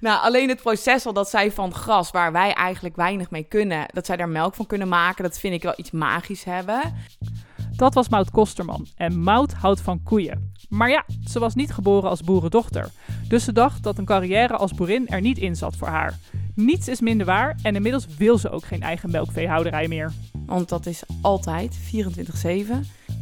Nou, alleen het proces al dat zij van gras, waar wij eigenlijk weinig mee kunnen, dat zij daar melk van kunnen maken, dat vind ik wel iets magisch hebben. Dat was Maud Kosterman. En Maud houdt van koeien. Maar ja, ze was niet geboren als boerendochter. Dus ze dacht dat een carrière als boerin er niet in zat voor haar. Niets is minder waar en inmiddels wil ze ook geen eigen melkveehouderij meer. Want dat is altijd 24-7.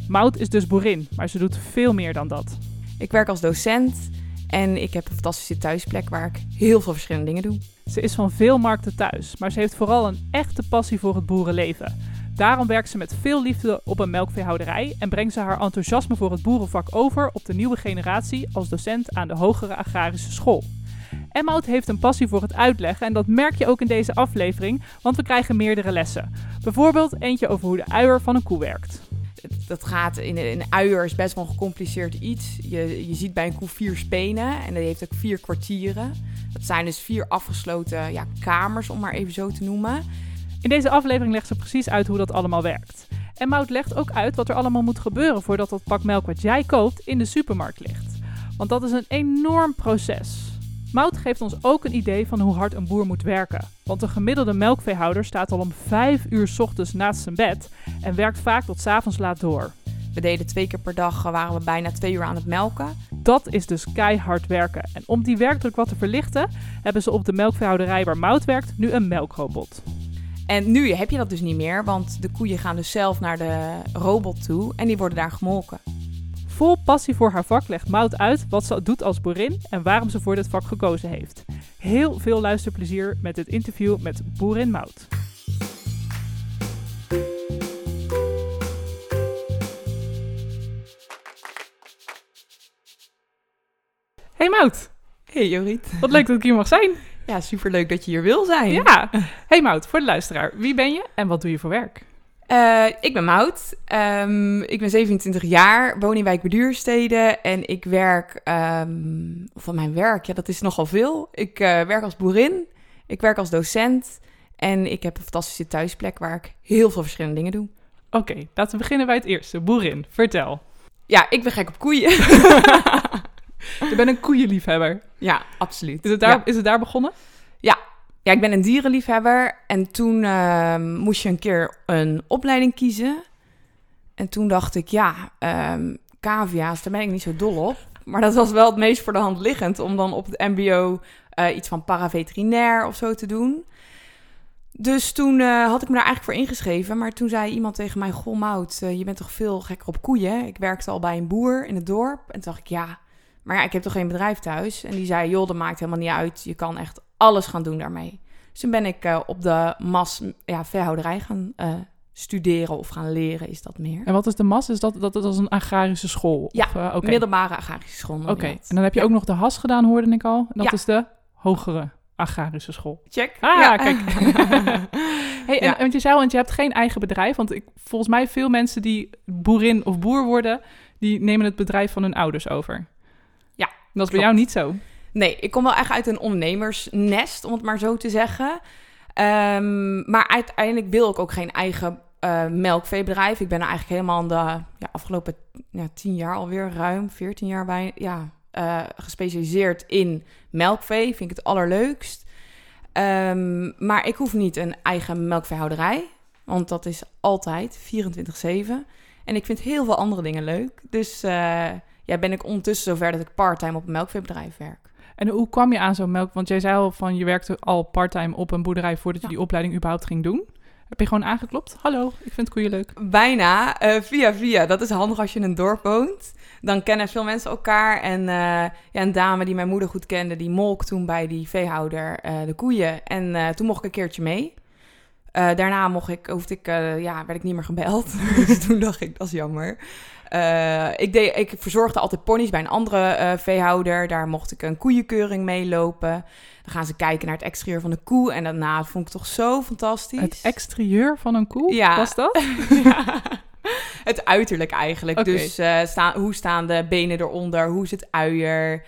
Maud is dus boerin, maar ze doet veel meer dan dat. Ik werk als docent en ik heb een fantastische thuisplek waar ik heel veel verschillende dingen doe. Ze is van veel markten thuis, maar ze heeft vooral een echte passie voor het boerenleven. Daarom werkt ze met veel liefde op een melkveehouderij en brengt ze haar enthousiasme voor het boerenvak over op de nieuwe generatie als docent aan de Hogere Agrarische School. Emmout heeft een passie voor het uitleggen en dat merk je ook in deze aflevering, want we krijgen meerdere lessen. Bijvoorbeeld eentje over hoe de uier van een koe werkt. Dat gaat in een uier is best wel een gecompliceerd iets. Je, je ziet bij een koe vier spenen en die heeft ook vier kwartieren. Dat zijn dus vier afgesloten ja, kamers, om maar even zo te noemen. In deze aflevering legt ze precies uit hoe dat allemaal werkt. En Mout legt ook uit wat er allemaal moet gebeuren voordat dat pak melk wat jij koopt in de supermarkt ligt. Want dat is een enorm proces. Mout geeft ons ook een idee van hoe hard een boer moet werken. Want een gemiddelde melkveehouder staat al om 5 uur s ochtends naast zijn bed en werkt vaak tot 's avonds laat door. We deden twee keer per dag, eh, waren we bijna twee uur aan het melken. Dat is dus keihard werken. En om die werkdruk wat te verlichten, hebben ze op de melkveehouderij waar Mout werkt nu een melkrobot. En nu heb je dat dus niet meer, want de koeien gaan dus zelf naar de robot toe en die worden daar gemolken. Vol passie voor haar vak legt Mout uit wat ze doet als boerin en waarom ze voor dit vak gekozen heeft. Heel veel luisterplezier met dit interview met boerin Mout. Hey Mout, Hey Jorrit. wat leuk dat ik hier mag zijn. Ja, superleuk dat je hier wil zijn. Ja. Hey Mout, voor de luisteraar, wie ben je en wat doe je voor werk? Eh, ik ben Maud. Ehm, ik ben 27 jaar, woon in Wijk Beduurstede en ik werk, ehm, van mijn werk, ja dat is nogal veel. Ik eh, werk als boerin, ik werk als docent en ik heb een fantastische thuisplek waar ik heel veel verschillende dingen doe. Oké, laten we beginnen bij het eerste. Boerin, vertel. Ja, ik ben gek op koeien. Je bent een koeienliefhebber. ja, absoluut. Is het daar, Ja. is het daar begonnen? Ja, ik ben een dierenliefhebber en toen ehm, moest je een keer een opleiding kiezen. En toen dacht ik, ja, ehm cavia's, daar ben ik niet zo dol op. Maar dat was wel het meest voor de hand liggend om dan op het mbo eh, iets van paraveterinair of zo te doen. Dus toen eh, had ik me daar eigenlijk voor ingeschreven. Maar toen zei iemand tegen mij, goh Mout, eh, je bent toch veel gekker op koeien? Ik werkte al bij een boer in het dorp. En toen dacht ik, ja, maar ja, ik heb toch geen bedrijf thuis? En die zei, joh, dat maakt helemaal niet uit. Je kan echt alles gaan doen daarmee. Dus toen ben ik eh, op de mas ja, verhouderij gaan eh, studeren of gaan leren, is dat meer. En wat is de MAS? Is dat, dat, dat is een agrarische school? Ja, Of, oké. Middelbare agrarische school. Oké, en dan heb je ook nog de HAS gedaan, hoorde ik al. En dat Ja. is de hogere agrarische school. Check. Ah, Ja. kijk. hey, en, want je zei want je hebt geen eigen bedrijf. Want ik, volgens mij veel mensen die boerin of boer worden, die nemen het bedrijf van hun ouders over. Ja, Dat is bij jou niet zo. Nee, ik kom wel echt uit een ondernemersnest, om het maar zo te zeggen. Ehm, maar uiteindelijk wil ik ook geen eigen eh, melkveebedrijf. Ik ben eigenlijk helemaal de ja, afgelopen ja, tien jaar alweer, ruim 14 jaar bij, ja, eh, gespecialiseerd in melkvee. Vind ik het allerleukst. Ehm, maar ik hoef niet een eigen melkveehouderij, want dat is altijd 24-7. En ik vind heel veel andere dingen leuk. Dus eh, ja, ben ik ondertussen zover dat ik parttime op een melkveebedrijf werk. En hoe kwam je aan zo'n melk? Want jij zei al van je werkte al parttime op een boerderij voordat je die opleiding überhaupt ging doen. Heb je gewoon aangeklopt? Hallo, ik vind koeien leuk. Bijna, eh, via via. Dat is handig als je in een dorp woont. Dan kennen veel mensen elkaar. En eh, ja, een dame die mijn moeder goed kende, die molk toen bij die veehouder eh, de koeien. En toen mocht ik een keertje mee. Daarna mocht ik, hoefde ik, ja, werd ik niet meer gebeld. dus toen dacht ik, dat is jammer. Eh, ik, deed, ik verzorgde altijd ponies bij een andere eh, veehouder. Daar mocht ik een koeienkeuring meelopen. Dan gaan ze kijken naar het exterieur van de koe. En daarna vond ik het toch zo fantastisch. Het exterieur van een koe, Ja. was dat? Ja. Het uiterlijk eigenlijk. Dus eh, hoe staan de benen eronder? Hoe is het uier?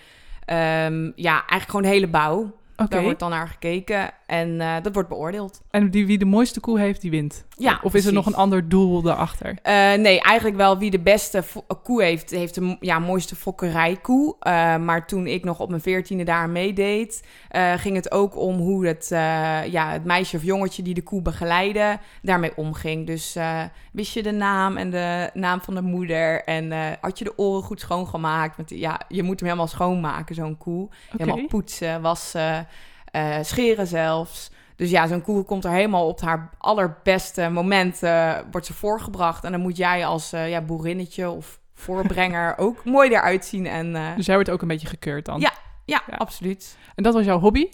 Ehm, ja, eigenlijk gewoon de hele bouw. Daar wordt dan naar gekeken en eh, dat wordt beoordeeld. En die, wie de mooiste koe heeft, die wint. Ja, of is er nog een ander doel daarachter? Eh, nee, eigenlijk wel wie de beste fo- koe heeft, heeft de ja, mooiste fokkerijkoe. Eh, maar toen ik nog op mijn veertiende daar meedeed, eh, ging het ook om hoe het, eh, ja, het meisje of jongetje die de koe begeleidde, daarmee omging. Dus eh, wist je de naam en de naam van de moeder en eh, had je de oren goed schoongemaakt? Want ja, je moet hem helemaal schoonmaken, zo'n koe. Helemaal poetsen, wassen, eh, scheren zelfs. Dus ja, zo'n koe komt er helemaal op haar allerbeste moment, eh, wordt ze voorgebracht. En dan moet jij als eh, ja, boerinnetje of voorbrenger ook mooi eruit zien. En eh, Dus jij wordt ook een beetje gekeurd dan? Ja. ja, Ja. absoluut. En dat was jouw hobby?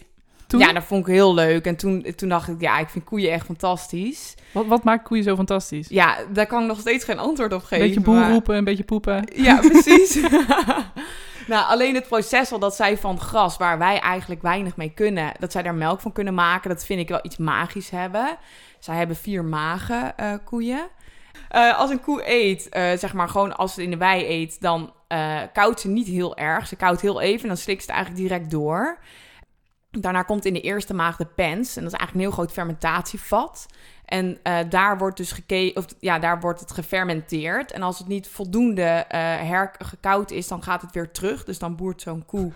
Toen? Ja, dat vond ik heel leuk. En toen, toen dacht ik, ja, ik vind koeien echt fantastisch. Wat, wat maakt koeien zo fantastisch? Ja, daar kan ik nog steeds geen antwoord op Een geven. beetje boel maar- roepen, een beetje poepen. Ja, precies. nou, alleen het proces al dat zij van gras, waar wij eigenlijk weinig mee kunnen, dat zij daar melk van kunnen maken, dat vind ik wel iets magisch hebben. Zij hebben vier magen, eh, koeien. Eh, als een koe eet, eh, zeg maar gewoon als ze in de wei eet, dan koudt ze niet heel erg. Ze koudt heel even en dan slikt ze het eigenlijk direct door. Daarna komt in de eerste maag de pens. En dat is eigenlijk een heel groot fermentatievat. En eh, daar wordt dus geke of ja, daar wordt het gefermenteerd. En als het niet voldoende eh her gekoud is, dan gaat het weer terug. Dus dan boert zo'n koe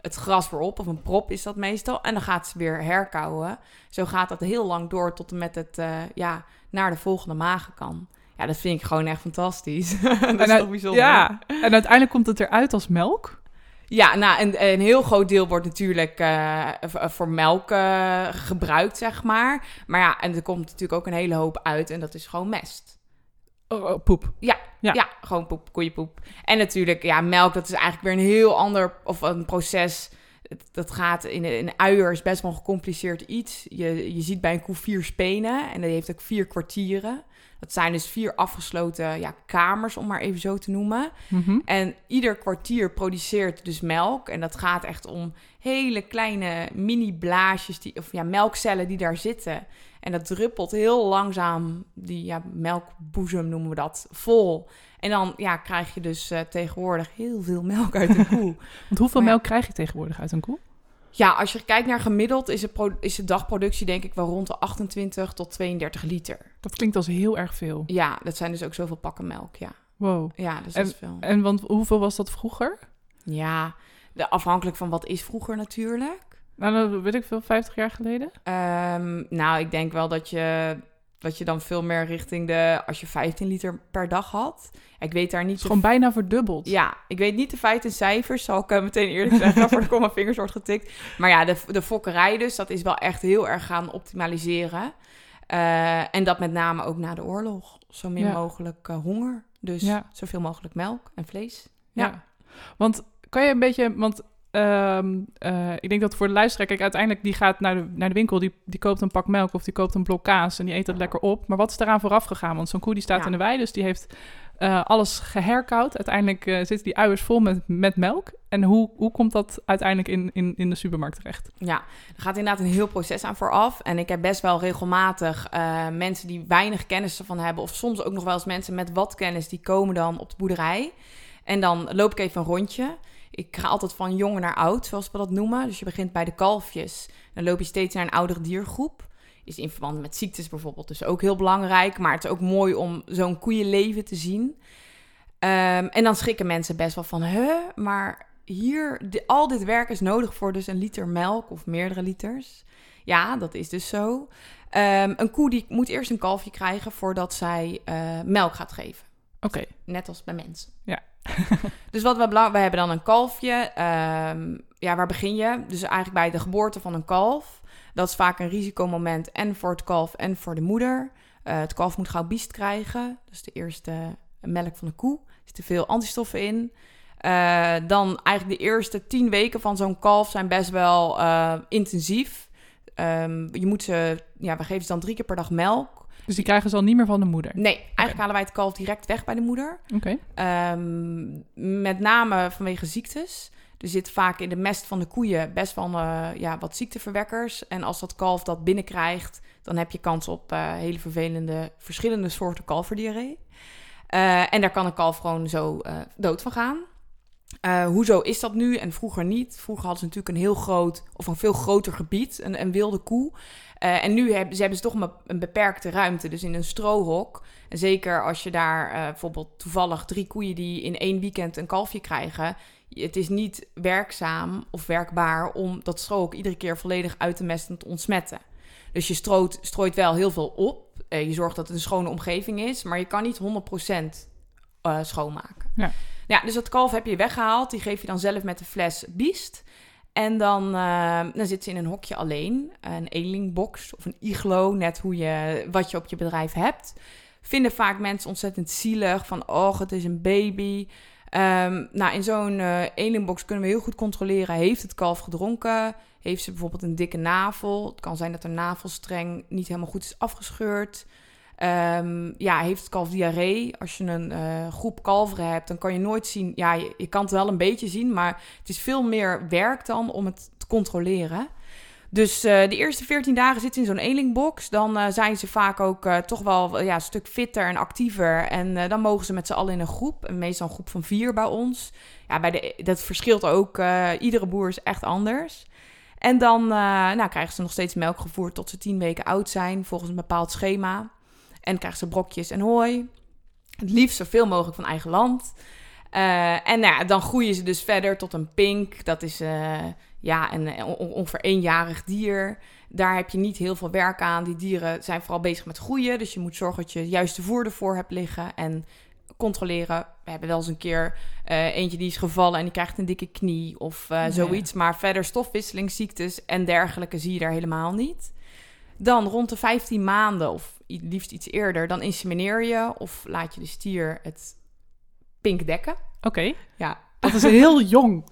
het gras weer op, of een prop is dat meestal. En dan gaat ze weer herkauwen. Zo gaat dat heel lang door tot en met het eh, ja, naar de volgende magen kan. Ja, dat vind ik gewoon echt fantastisch. dat is En toch bijzonder? Ja, en uiteindelijk komt het eruit als melk. Ja, nou, en een heel groot deel wordt natuurlijk eh, v- voor melk eh, gebruikt, zeg maar. Maar ja, en er komt natuurlijk ook een hele hoop uit en dat is gewoon mest. Oh, oh, poep. Ja, Ja. ja. gewoon poep, koeienpoep. En natuurlijk, ja, melk, dat is eigenlijk weer een heel ander, of een proces. Dat gaat in een uier is best wel een gecompliceerd iets. Je, je ziet bij een koe vier spenen en die heeft ook vier kwartieren. Dat zijn dus vier afgesloten ja, kamers, om maar even zo te noemen. Mhm. En ieder kwartier produceert dus melk. En dat gaat echt om hele kleine mini-blaasjes, die, of ja, melkcellen die daar zitten. En dat druppelt heel langzaam, die ja, melkboezem noemen we dat, vol. En dan ja, krijg je dus eh, tegenwoordig heel veel melk uit de koe. Want hoeveel Maar melk krijg je tegenwoordig uit een koe? Ja, als je kijkt naar gemiddeld, is de, is de dagproductie denk ik wel rond de 28 tot 32 liter. Dat klinkt als heel erg veel. Ja, dat zijn dus ook zoveel pakken melk, ja. Wow. Ja, dus dat is veel. En want hoeveel was dat vroeger? Ja, de, afhankelijk van wat is vroeger natuurlijk. Nou, dat weet ik veel, 50 jaar geleden. Ehm, nou, ik denk wel dat je, dat je dan veel meer richting de... Als je 15 liter per dag had. Ik weet daar niet... Is gewoon bijna verdubbeld. Ja, ik weet niet de feiten en cijfers, zal ik eh, meteen eerlijk zeggen. voor de kom mijn vingers wordt getikt. Maar ja, de, de fokkerij dus, dat is wel echt heel erg gaan optimaliseren. Eh, en dat met name ook na de oorlog. Zo min Ja. mogelijk eh, honger. Dus Ja. zoveel mogelijk melk en vlees. Ja. Ja. Want kan je een beetje, want ehm, eh, ik denk dat voor de luisteraar, kijk, uiteindelijk die gaat naar de, naar de winkel, die, die koopt een pak melk of die koopt een blok kaas en die eet dat lekker op. Maar wat is daaraan vooraf gegaan? Want zo'n koe die staat Ja. in de wei, dus die heeft eh, alles geherkoud. Uiteindelijk eh, zitten die uiers vol met, met melk. En hoe, hoe komt dat uiteindelijk in, in, in de supermarkt terecht? Ja, er gaat inderdaad een heel proces aan vooraf. En ik heb best wel regelmatig mensen die weinig kennis ervan hebben... of soms ook nog wel eens mensen met wat kennis... die komen dan op de boerderij. En dan loop ik even een rondje. Ik ga altijd van jong naar oud, zoals we dat noemen. Dus je begint bij de kalfjes. Dan loop je steeds naar een oudere diergroep. Is in verband met ziektes bijvoorbeeld dus ook heel belangrijk. Maar het is ook mooi om zo'n koeienleven te zien. Ehm, en dan schrikken mensen best wel van... Huh, maar hier, al dit werk is nodig voor dus een liter melk of meerdere liters. Ja, dat is dus zo. Ehm, een koe die moet eerst een kalfje krijgen voordat zij eh, melk gaat geven. Oké, Net als bij mensen. Ja. dus wat we belang, we hebben dan een kalfje. ehm, ja, waar begin je? Dus eigenlijk bij de geboorte van een kalf. Dat is vaak een risicomoment en voor het kalf en voor de moeder. Eh, het kalf moet gauw biest krijgen. Dus de eerste melk van de koe. Er zitten veel antistoffen in. Eh, dan eigenlijk de eerste tien weken van zo'n kalf zijn best wel eh, intensief. Ehm, je moet ze, ja, we geven ze dan drie keer per dag melk. Dus die krijgen ze al niet meer van de moeder. Nee, eigenlijk halen wij het kalf direct weg bij de moeder. Oké, Ehm, met name vanwege ziektes. Er zit vaak in de mest van de koeien best wel eh, ja, wat ziekteverwekkers. En als dat kalf dat binnenkrijgt, dan heb je kans op eh, hele vervelende, verschillende soorten kalverdiarree. Eh, en daar kan een kalf gewoon zo dood van gaan. Hoezo is dat nu en vroeger niet? Vroeger hadden ze natuurlijk een heel groot of een veel groter gebied, een, een wilde koe. Eh, en nu hebben ze, hebben ze toch maar een beperkte ruimte, dus in een strohok. En zeker als je daar eh, bijvoorbeeld toevallig drie koeien die in één weekend een kalfje krijgen. Het is niet werkzaam of werkbaar om dat strohok iedere keer volledig uit te mesten en te ontsmetten. Dus je strooit, strooit wel heel veel op. je zorgt dat het een schone omgeving is, maar je kan niet 100% schoonmaken. Ja. Ja, dus dat kalf heb je weggehaald. Die geef je dan zelf met de fles biest. En dan, uh, dan zit ze in een hokje alleen. Een eenlingbox of een iglo, net hoe je, wat je op je bedrijf hebt. Vinden vaak mensen ontzettend zielig. Van, oh, het is een baby. Um, nou, in zo'n uh, kunnen we heel goed controleren. Heeft het kalf gedronken? Heeft ze bijvoorbeeld een dikke navel? Het kan zijn dat de navelstreng niet helemaal goed is afgescheurd. Um, ja, heeft kalf diarree? Als je een uh, groep kalveren hebt, dan kan je nooit zien. Ja, je, kan het wel een beetje zien, maar het is veel meer werk dan om het te controleren. Dus uh, de eerste 14 dagen zitten in zo'n eenlingbox. Dan uh, zijn ze vaak ook toch wel ja, een stuk fitter en actiever. En dan mogen ze met z'n allen in een groep. En meestal een groep van vier bij ons. Ja, bij de, dat verschilt ook. iedere boer is echt anders. En dan nou, krijgen ze nog steeds melk gevoerd tot ze 10 weken oud zijn, volgens een bepaald schema. En krijgen ze brokjes en hooi. Het liefst zoveel mogelijk van eigen land. Uh, en nou ja, dan groeien ze dus verder tot een pink. Dat is uh, ja, een, ongeveer eenjarig dier. Daar heb je niet heel veel werk aan. Die dieren zijn vooral bezig met groeien. Dus je moet zorgen dat je juiste voer ervoor hebt liggen. En controleren. We hebben wel eens een keer uh, eentje die is gevallen en die krijgt een dikke knie of zoiets. Maar verder stofwisselingsziektes en dergelijke zie je daar helemaal niet. Dan rond de 15 maanden of liefst iets eerder, dan insemineer je of laat je de stier het pink dekken. Oké. Ja. Dat is heel jong,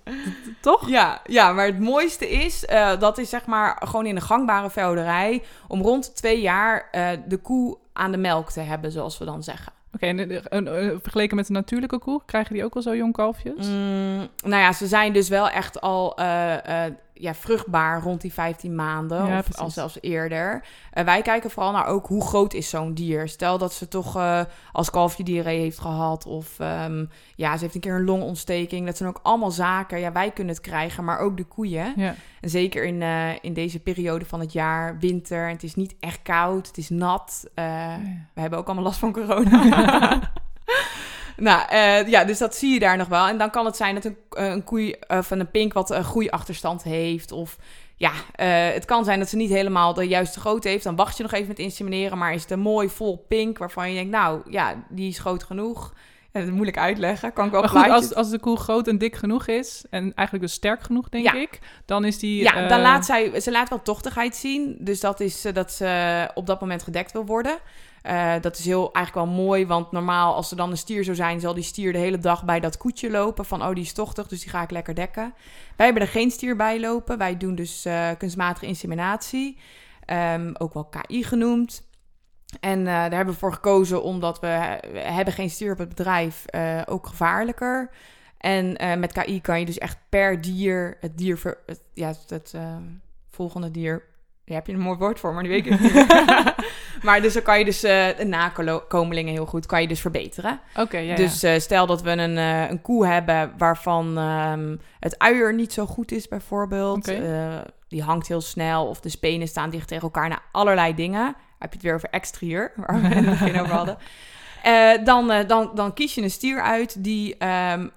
toch? Ja, ja, maar het mooiste is, uh, dat is zeg maar gewoon in de gangbare veehouderij, om rond twee jaar uh, de koe aan de melk te hebben, zoals we dan zeggen. Oké, okay, en uh, vergeleken met de natuurlijke koe, krijgen die ook al zo jong kalfjes? Mm, nou ja, ze zijn dus wel echt al ja, vruchtbaar rond die 15 maanden ja, of al zelfs eerder. Uh, wij kijken vooral naar ook hoe groot is zo'n dier. Stel dat ze toch uh, als kalfje diarree heeft gehad of um, ja, ze heeft een keer een longontsteking. Dat zijn ook allemaal zaken. Ja, wij kunnen het krijgen, maar ook de koeien. Ja. En zeker in, uh, in deze periode van het jaar, winter. Het is niet echt koud, het is nat. Ja. We hebben ook allemaal last van corona. Nou, uh, ja, dus dat zie je daar nog wel. En dan kan het zijn dat een, eh, een koei of een pink wat een groeiachterstand heeft. Of ja, uh, het kan zijn dat ze niet helemaal de juiste grootte heeft. Dan wacht je nog even met insemineren. Maar is het een mooi vol pink waarvan je denkt, nou ja, die is groot genoeg. Ja, dat moeilijk uitleggen. Kan ik wel maar goed, als, als de koe groot en dik genoeg is, en eigenlijk dus sterk genoeg, denk ja. ik, dan is die... Ja, uh... dan laat zij... Ze laat wel tochtigheid zien. Dus dat is uh, dat ze op dat moment gedekt wil worden. Uh, dat is heel eigenlijk wel mooi, want normaal als er dan een stier zou zijn, zal die stier de hele dag bij dat koetje lopen. Van oh, die is tochtig, dus die ga ik lekker dekken. Wij hebben er geen stier bij lopen. Wij doen dus uh, kunstmatige inseminatie, um, ook wel KI genoemd. En uh, daar hebben we voor gekozen omdat we, hebben geen stier op het bedrijf, ook gevaarlijker. En met KI kan je dus echt per dier het dier, ver, ja, het volgende dier daar heb je een mooi woord voor, maar die weet ik niet. maar dus dan kan je dus uh, de nakomelingen heel goed kan je dus verbeteren. Oké, ja, Dus uh, stel dat we een, uh, een koe hebben waarvan um, het uier niet zo goed is bijvoorbeeld. Okay. die hangt heel snel of de spenen staan dicht tegen elkaar. naar allerlei dingen. Heb je het weer over exterieur, waar we het begin over hadden. dan, dan, dan kies je een stier uit die um,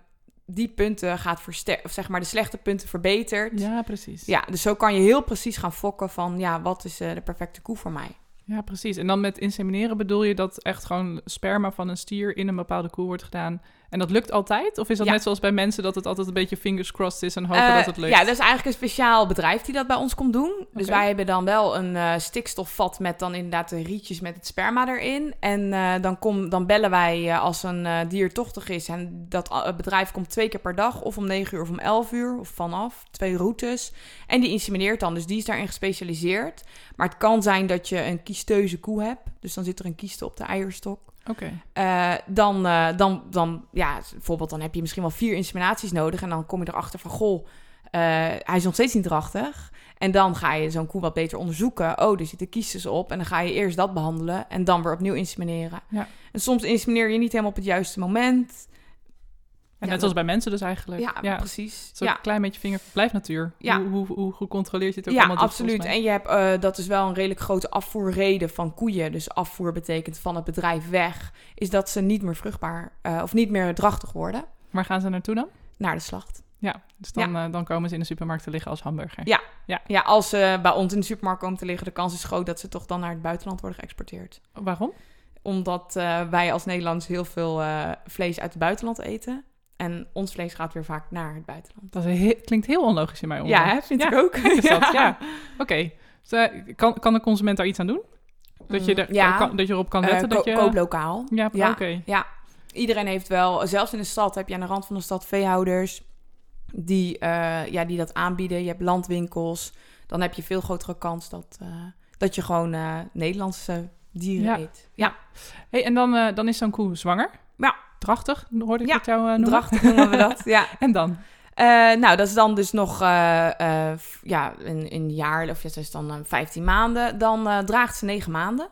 die punten gaat versterken, of zeg maar de slechte punten verbetert. Ja, precies. Ja, dus zo kan je heel precies gaan fokken van, ja, wat is uh, de perfecte koe voor mij? Ja, precies. En dan met insemineren bedoel je dat echt gewoon sperma van een stier in een bepaalde koe wordt gedaan en dat lukt altijd? Of is dat net zoals bij mensen dat het altijd een beetje fingers crossed is en hopen uh, dat het lukt? Ja, dat is eigenlijk een speciaal bedrijf die dat bij ons komt doen. Dus wij hebben dan wel een uh, stikstofvat met dan inderdaad de rietjes met het sperma erin. En uh, dan, kom, dan bellen wij als een dier tochtig is. En dat bedrijf komt twee keer per dag, of om 9 uur of om 11 uur, of vanaf. Twee routes. En die insemineert dan, dus die is daarin gespecialiseerd. Maar het kan zijn dat je een kiesteuze koe hebt. Dus dan zit er een kieste op de eierstok. Oké. Okay. Uh, dan, uh, dan, dan, ja, bijvoorbeeld, dan heb je misschien wel vier inseminaties nodig. En dan kom je erachter van, goh, uh, hij is nog steeds niet drachtig. En dan ga je zo'n koe wat beter onderzoeken. Oh, er zitten kiestes op. En dan ga je eerst dat behandelen. En dan weer opnieuw insemineren. Ja. En soms insemineer je niet helemaal op het juiste moment. Ja, net dat- als bij mensen dus eigenlijk. Ja, ja. precies. Zo Ja, een klein beetje vinger blijft natuur. Ja. Hoe, hoe, hoe gecontroleerd je het ook ja allemaal doet, absoluut. En je hebt, eh, dat is wel een redelijk grote afvoerreden van koeien. Dus afvoer betekent van het bedrijf weg. Is dat ze niet meer vruchtbaar eh, of niet meer drachtig worden Waar gaan ze naartoe dan? naar de slacht. Ja, dus dan, eh, dan komen ze in de supermarkt te liggen als hamburger. Ja. Ja, als ze bij ons in de supermarkt komen te liggen, de kans is groot dat ze toch dan naar het buitenland worden geëxporteerd. Waarom? Omdat wij als Nederlanders heel veel vlees uit het buitenland eten. En ons vlees gaat weer vaak naar het buitenland. Dat he- klinkt heel onlogisch in mijn oren. Ja, vind Ja, ik ook. Dat? Ja. Oké. Dus, kan, kan de consument daar iets aan doen? Dat je, er, Mm, ja. kan, dat je erop kan Eh, letten dat je... Koop lokaal. Ja, Ja. oké. Ja, iedereen heeft wel, zelfs in de stad heb je aan de rand van de stad veehouders die, eh, ja, die dat aanbieden. Je hebt landwinkels. Dan heb je veel grotere kans dat, eh, dat je gewoon Nederlandse dieren Ja. eet. Ja, Hey, en dan, dan is zo'n koe zwanger? Ja. Drachtig, hoorde ik Ja, het jou eh, noemen? drachtig noemen we dat. Ja. En dan? Eh, nou, dat is dan dus nog eh, ja, een, een jaar, of ja, dat is dan eh, 15 maanden. Dan draagt ze 9 maanden.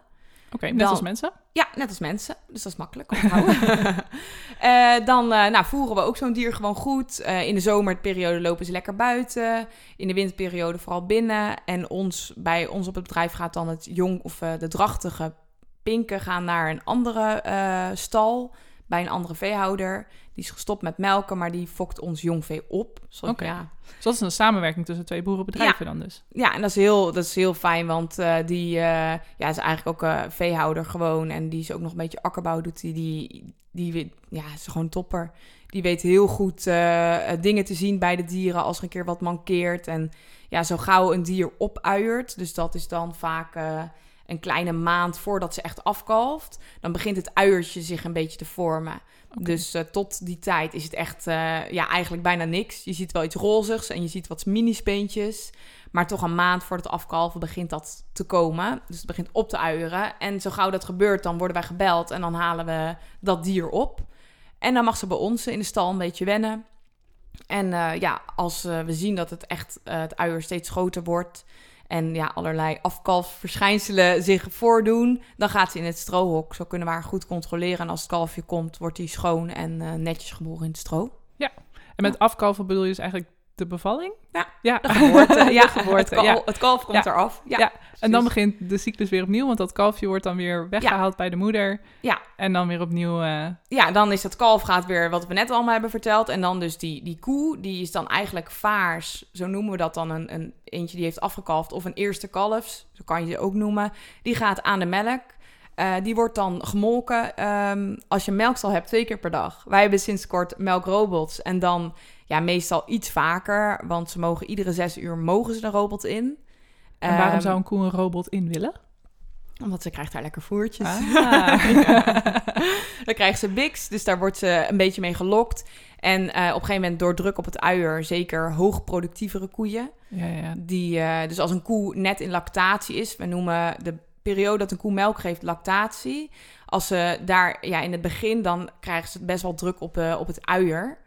Oké, net Dan- als mensen? Ja, net als mensen. Dus dat is makkelijk dan nou, voeren we ook zo'n dier gewoon goed. In de zomerperiode lopen ze lekker buiten. In de winterperiode vooral binnen. En ons, bij ons op het bedrijf gaat dan het jong of de drachtige pinken gaan naar een andere stal. Bij een andere veehouder. Die is gestopt met melken, maar die fokt ons jongvee op. Oké. ja, Dus dat is een samenwerking tussen twee boerenbedrijven dan dus. ja, en dat is heel, dat is heel fijn, want eh, die eh, ja, is eigenlijk ook eh veehouder gewoon. En die is ook nog een beetje akkerbouw, doet die, die, die ja, is gewoon topper. Die weet heel goed eh, dingen te zien bij de dieren als er een keer wat mankeert. En ja, zo gauw een dier opuiert, dus dat is dan vaak een kleine maand voordat ze echt afkalft. Dan begint het uiertje zich een beetje te vormen. Dus eh, tot die tijd is het echt eh, ja, eigenlijk bijna niks. Je ziet wel iets rozigs en je ziet wat mini-speentjes. Maar toch een maand voor het afkalven begint dat te komen. Dus het begint op te uieren. En zo gauw dat gebeurt, dan worden wij gebeld en dan halen we dat dier op. En dan mag ze bij ons in de stal een beetje wennen. En eh, ja, als we zien dat het echt het uier steeds groter wordt en ja, allerlei afkalfverschijnselen zich voordoen, dan gaat ze in het strohok. Zo kunnen we haar goed controleren. En als het kalfje komt, wordt die schoon en eh, netjes geboren in het stro. En met afkalven bedoel je dus eigenlijk de bevalling? Ja, Ja, De geboorte, ja, De geboorte, het, kal- ja. het kalf komt Ja. eraf. Ja, Ja, En dan begint de cyclus weer opnieuw, want dat kalfje wordt dan weer weggehaald bij de moeder. Ja. En dan weer opnieuw... eh, Ja, dan is dat kalf gaat weer wat we net allemaal hebben verteld. En dan dus die, die koe, die is dan eigenlijk vaars. Zo noemen we dat dan. Een, een eentje die heeft afgekalfd. Of een eerste kalfs, zo kan je ze ook noemen. Die gaat aan de melk. Eh, die wordt dan gemolken ehm, als je melkstal hebt twee keer per dag. Wij hebben sinds kort melkrobots. En dan ja, meestal iets vaker. Want ze mogen iedere zes uur mogen ze de robot in. en waarom Ehm, zou een koe een robot in willen? Omdat ze krijgt daar lekker voertjes. Ah. dan krijgt ze biks, dus daar wordt ze een beetje mee gelokt. En eh, op een gegeven moment door druk op het uier, zeker hoogproductievere koeien. ja, ja. Die, eh, dus als een koe net in lactatie is, we noemen de periode dat een koe melk geeft lactatie. Als ze daar ja, in het begin, dan krijgen ze best wel druk op, eh, op het uier.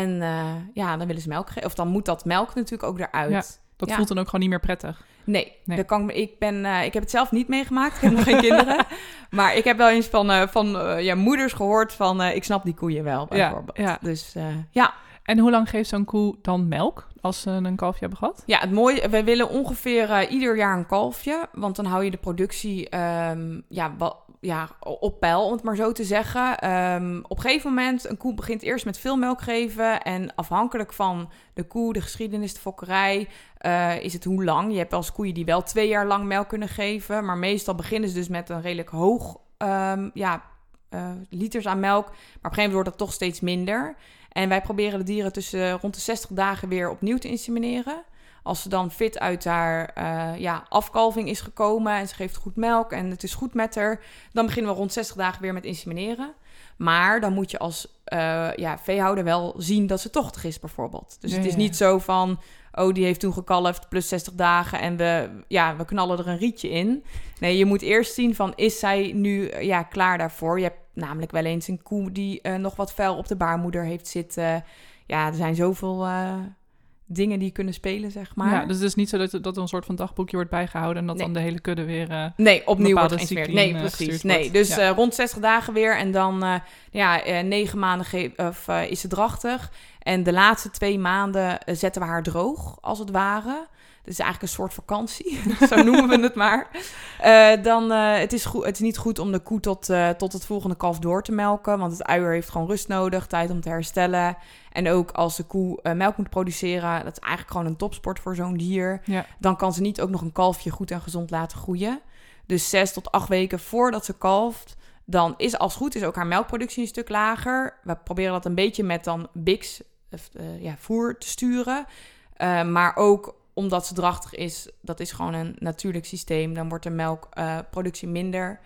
En eh, ja, dan willen ze melk geven. Of dan moet dat melk natuurlijk ook eruit. Ja. Dat Ja. voelt dan ook gewoon niet meer prettig. Nee, Nee. Dat kan ik, ben, eh, ik heb het zelf niet meegemaakt. Ik heb nog geen kinderen. Maar ik heb wel eens van, eh, van ja, moeders gehoord van... ik snap die koeien wel, bijvoorbeeld. ja. Dus ja. En hoe lang geeft zo'n koe dan melk als ze een kalfje hebben gehad? ja, het mooie... We willen ongeveer ieder jaar een kalfje. Want dan hou je de productie ehm, ja, wa- ja, op peil, om het maar zo te zeggen. Ehm, op een gegeven moment, een koe begint eerst met veel melk geven. En afhankelijk van de koe, de geschiedenis, de fokkerij... eh, is het hoe lang. Je hebt als koeien die wel twee jaar lang melk kunnen geven. Maar meestal beginnen ze dus met een redelijk hoog ehm, ja, eh, liters aan melk. Maar op een gegeven moment wordt dat toch steeds minder. En wij proberen de dieren tussen rond de 60 dagen weer opnieuw te insemineren. Als ze dan fit uit haar eh, ja, afkalving is gekomen en ze geeft goed melk en het is goed met haar, dan beginnen we rond 60 dagen weer met insemineren. Maar dan moet je als eh, ja, veehouder wel zien dat ze tochtig is, bijvoorbeeld. Dus Ja, het is niet zo van, oh, die heeft toen gekalfd plus 60 dagen en we, ja, we knallen er een rietje in. Nee, je moet eerst zien van, is zij nu eh, ja, klaar daarvoor? Je hebt namelijk wel eens een koe die nog wat vuil op de baarmoeder heeft zitten. Ja, er zijn zoveel... dingen die kunnen spelen, zeg maar. Ja, dus het is niet zo dat, dat er een soort van dagboekje wordt bijgehouden en dat Nee. dan de hele kudde weer... eh, Nee, opnieuw wordt Nee, eh, precies. Nee, dus Ja. eh, rond 60 dagen weer. En dan ja, negen maanden of, is ze drachtig. En de laatste twee maanden zetten we haar droog, als het ware. Dus eigenlijk een soort vakantie, zo noemen we het maar. Eh, dan, eh, het, is goed, het is niet goed om de koe tot, eh, tot het volgende kalf door te melken. Want het uier heeft gewoon rust nodig, tijd om te herstellen. En ook als de koe melk moet produceren, dat is eigenlijk gewoon een topsport voor zo'n dier. Ja. Dan kan ze niet ook nog een kalfje goed en gezond laten groeien. Dus zes tot acht weken voordat ze kalft, dan is als het goed is ook haar melkproductie een stuk lager. We proberen dat een beetje met dan Bix, of, ja, voer te sturen. Maar ook omdat ze drachtig is, dat is gewoon een natuurlijk systeem. Dan wordt de melkproductie minder.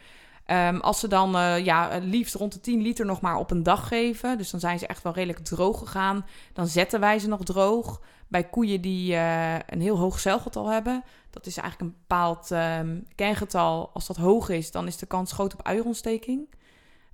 Ehm, als ze dan eh, ja, liefst rond de 10 liter nog maar op een dag geven, dus dan zijn ze echt wel redelijk droog gegaan, dan zetten wij ze nog droog. Bij koeien die eh, een heel hoog celgetal hebben, dat is eigenlijk een bepaald ehm kengetal. Als dat hoog is, dan is de kans groot op uierontsteking.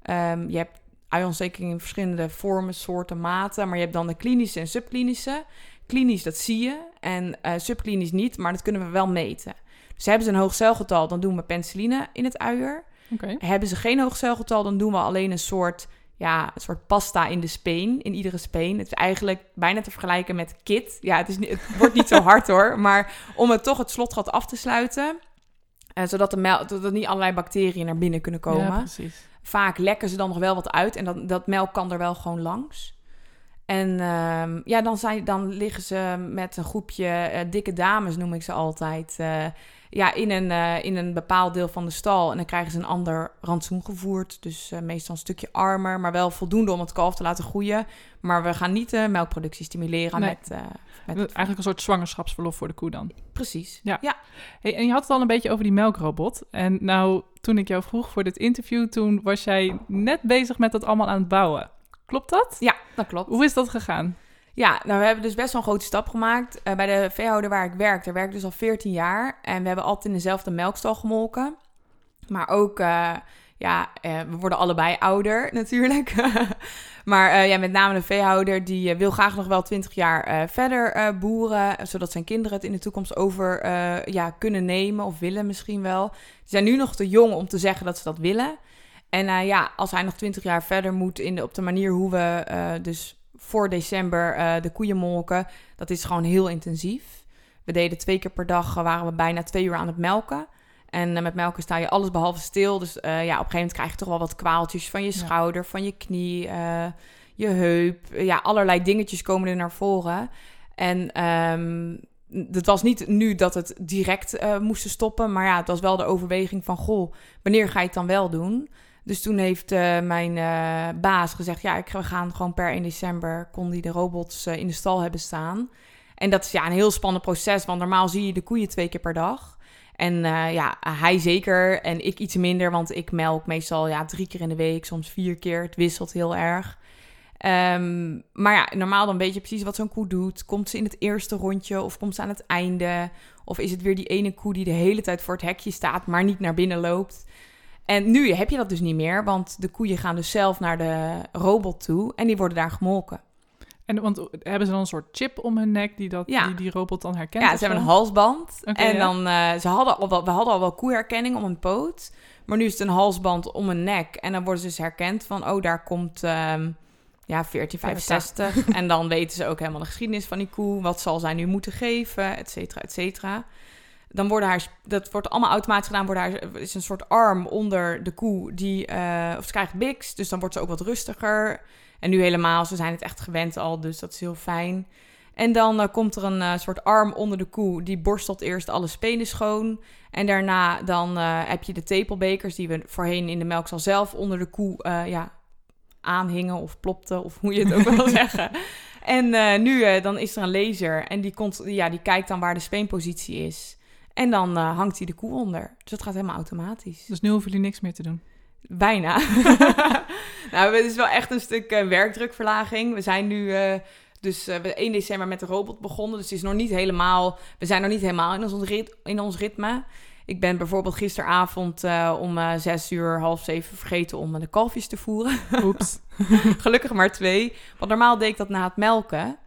Ehm, je hebt uierontsteking in verschillende vormen, soorten, maten, maar je hebt dan de klinische en subklinische. Klinisch, dat zie je, en eh, subklinisch niet, maar dat kunnen we wel meten. Dus hebben ze een hoog celgetal, dan doen we penicilline in het uier. Oké. Hebben ze geen hoog celgetal, dan doen we alleen een soort, ja, een soort pasta in de speen, in iedere speen. Het is eigenlijk bijna te vergelijken met kit. Ja, het, is niet, het wordt niet zo hard hoor, maar om het toch het slotgat af te sluiten, eh, zodat de melk, dat er niet allerlei bacteriën naar binnen kunnen komen. Ja, precies. Vaak lekken ze dan nog wel wat uit en dat, dat melk kan er wel gewoon langs. En ehm, ja, dan, zijn, dan liggen ze met een groepje eh, dikke dames, noem ik ze altijd, eh, ja, in, een, eh, in een bepaald deel van de stal. En dan krijgen ze een ander rantsoen gevoerd. Dus meestal een stukje armer, maar wel voldoende om het kalf te laten groeien. Maar we gaan niet de melkproductie stimuleren Nee. met, met Eigenlijk een soort zwangerschapsverlof voor de koe dan. Precies. Ja. ja. Hey, en je had het al een beetje over die melkrobot. En nou, toen ik jou vroeg voor dit interview, toen was jij net bezig met dat allemaal aan het bouwen. Klopt dat? Ja, dat klopt. Hoe is dat gegaan? Ja, nou, we hebben dus best wel een grote stap gemaakt. Eh, bij de veehouder waar ik werk, daar werk ik dus al 14 jaar. En we hebben altijd in dezelfde melkstal gemolken. Maar ook, eh, ja, eh, we worden allebei ouder natuurlijk. maar ja, met name de veehouder, die wil graag nog wel 20 jaar verder boeren. Zodat zijn kinderen het in de toekomst over ja, kunnen nemen of willen misschien wel. Ze zijn nu nog te jong om te zeggen dat ze dat willen. En eh, ja, als hij nog 20 jaar verder moet in de, op de manier hoe we eh, dus voor december eh, de koeien molken, dat is gewoon heel intensief. We deden twee keer per dag, waren we bijna twee uur aan het melken. En met melken sta je alles behalve stil. Dus ja, op een gegeven moment krijg je toch wel wat kwaaltjes van je Ja. schouder, van je knie, je heup. Ja, allerlei dingetjes komen er naar voren. En ehm, het was niet nu dat het direct eh moesten stoppen. Maar ja, het was wel de overweging van... Goh, wanneer ga je het dan wel doen? Dus toen heeft eh, mijn eh, baas gezegd... Ja, ik, we gaan gewoon per 1 december... kon die de robots eh, in de stal hebben staan. En dat is ja, een heel spannend proces. Want normaal zie je de koeien twee keer per dag. En ja, hij zeker en ik iets minder. Want ik melk meestal ja, drie keer in de week. Soms vier keer. Het wisselt heel erg. Ehm, maar ja, normaal dan weet je precies wat zo'n koe doet. Komt ze in het eerste rondje of komt ze aan het einde? Of is het weer die ene koe die de hele tijd voor het hekje staat, maar niet naar binnen loopt? En nu heb je dat dus niet meer, want de koeien gaan dus zelf naar de robot toe en die worden daar gemolken. En want hebben ze dan een soort chip om hun nek die dat, Ja. die, die robot dan herkent? ja, ze hebben een halsband. En ja. dan, eh, ze hadden al wel, we hadden al wel koeherkenning om een poot. Maar nu is het een halsband om een nek. En dan worden ze dus herkend van, oh, daar komt ehm, ja, 1465. en dan weten ze ook helemaal de geschiedenis van die koe. Wat zal zij nu moeten geven, et cetera, et cetera. Dan worden haar, dat wordt allemaal automatisch gedaan. Wordt haar, is een soort arm onder de koe die, eh, of ze krijgt biks. Dus dan wordt ze ook wat rustiger. En nu helemaal, ze zijn het echt gewend al, dus dat is heel fijn. En dan eh, komt er een eh, soort arm onder de koe. Die borstelt eerst alle spenen schoon. En daarna dan heb je de tepelbekers die we voorheen in de melkstal zelf onder de koe ja, aanhingen of plopten. Of hoe je het ook wil zeggen. En nu dan is er een laser en die, komt, ja, die kijkt dan waar de speenpositie is. En dan eh, hangt hij de koe onder. Dus dat gaat helemaal automatisch. Dus nu hoeven jullie niks meer te doen. Bijna. nou, het is wel echt een stuk eh, werkdrukverlaging. We zijn nu eh, dus eh, we 1 december met de robot begonnen. Dus het is nog niet helemaal. We zijn nog niet helemaal in ons, rit, in ons ritme. Ik ben bijvoorbeeld gisteravond om zes uur, half zeven vergeten om de kalfjes te voeren. Oeps. Gelukkig maar twee. Want normaal deed ik dat na het melken.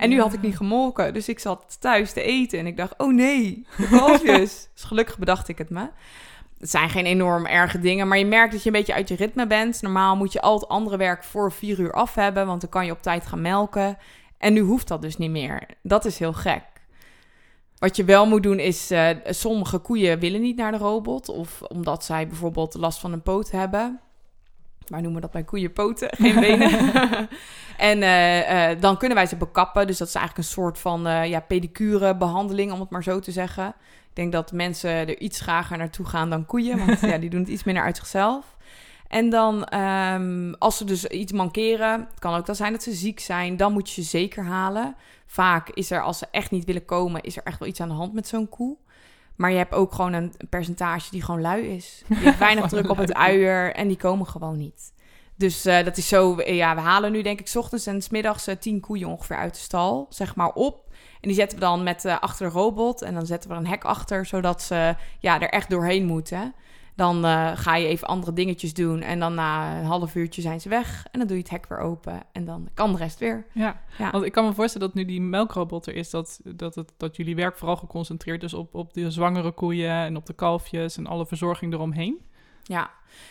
En nu had ik niet gemolken, dus ik zat thuis te eten en ik dacht, oh nee, de kalfjes. dus gelukkig bedacht ik het me. Het zijn geen enorm erge dingen, maar je merkt dat je een beetje uit je ritme bent. Normaal moet je al het andere werk voor vier uur af hebben, want dan kan je op tijd gaan melken. En nu hoeft dat dus niet meer. Dat is heel gek. Wat je wel moet doen is, eh, sommige koeien willen niet naar de robot. Of omdat zij bijvoorbeeld last van een poot hebben. Wij noemen dat bij koeien poten, geen benen. en eh, eh, dan kunnen wij ze bekappen. Dus dat is eigenlijk een soort van eh, ja, pedicure behandeling, om het maar zo te zeggen. Ik denk dat mensen er iets grager naartoe gaan dan koeien. Want ja, die doen het iets minder uit zichzelf. En dan, ehm, als ze dus iets mankeren, het kan ook dan zijn dat ze ziek zijn, dan moet je ze zeker halen. Vaak is er, als ze echt niet willen komen, is er echt wel iets aan de hand met zo'n koe. Maar je hebt ook gewoon een, percentage die gewoon lui is. Die heeft weinig druk op het uier en die komen gewoon niet. Dus eh, dat is zo, eh, ja, we halen nu denk ik 's ochtends en 's middags eh, tien koeien ongeveer uit de stal, zeg maar op. En die zetten we dan met achter de robot en dan zetten we er een hek achter, zodat ze ja, er echt doorheen moeten. Dan eh, ga je even andere dingetjes doen en dan na een half uurtje zijn ze weg. En dan doe je het hek weer open en dan kan de rest weer. Ja. Ja. want ik kan me voorstellen dat nu die melkrobot er is, dat, dat, het, dat jullie werk vooral geconcentreerd is op, op de zwangere koeien en op de kalfjes en alle verzorging eromheen. Ja.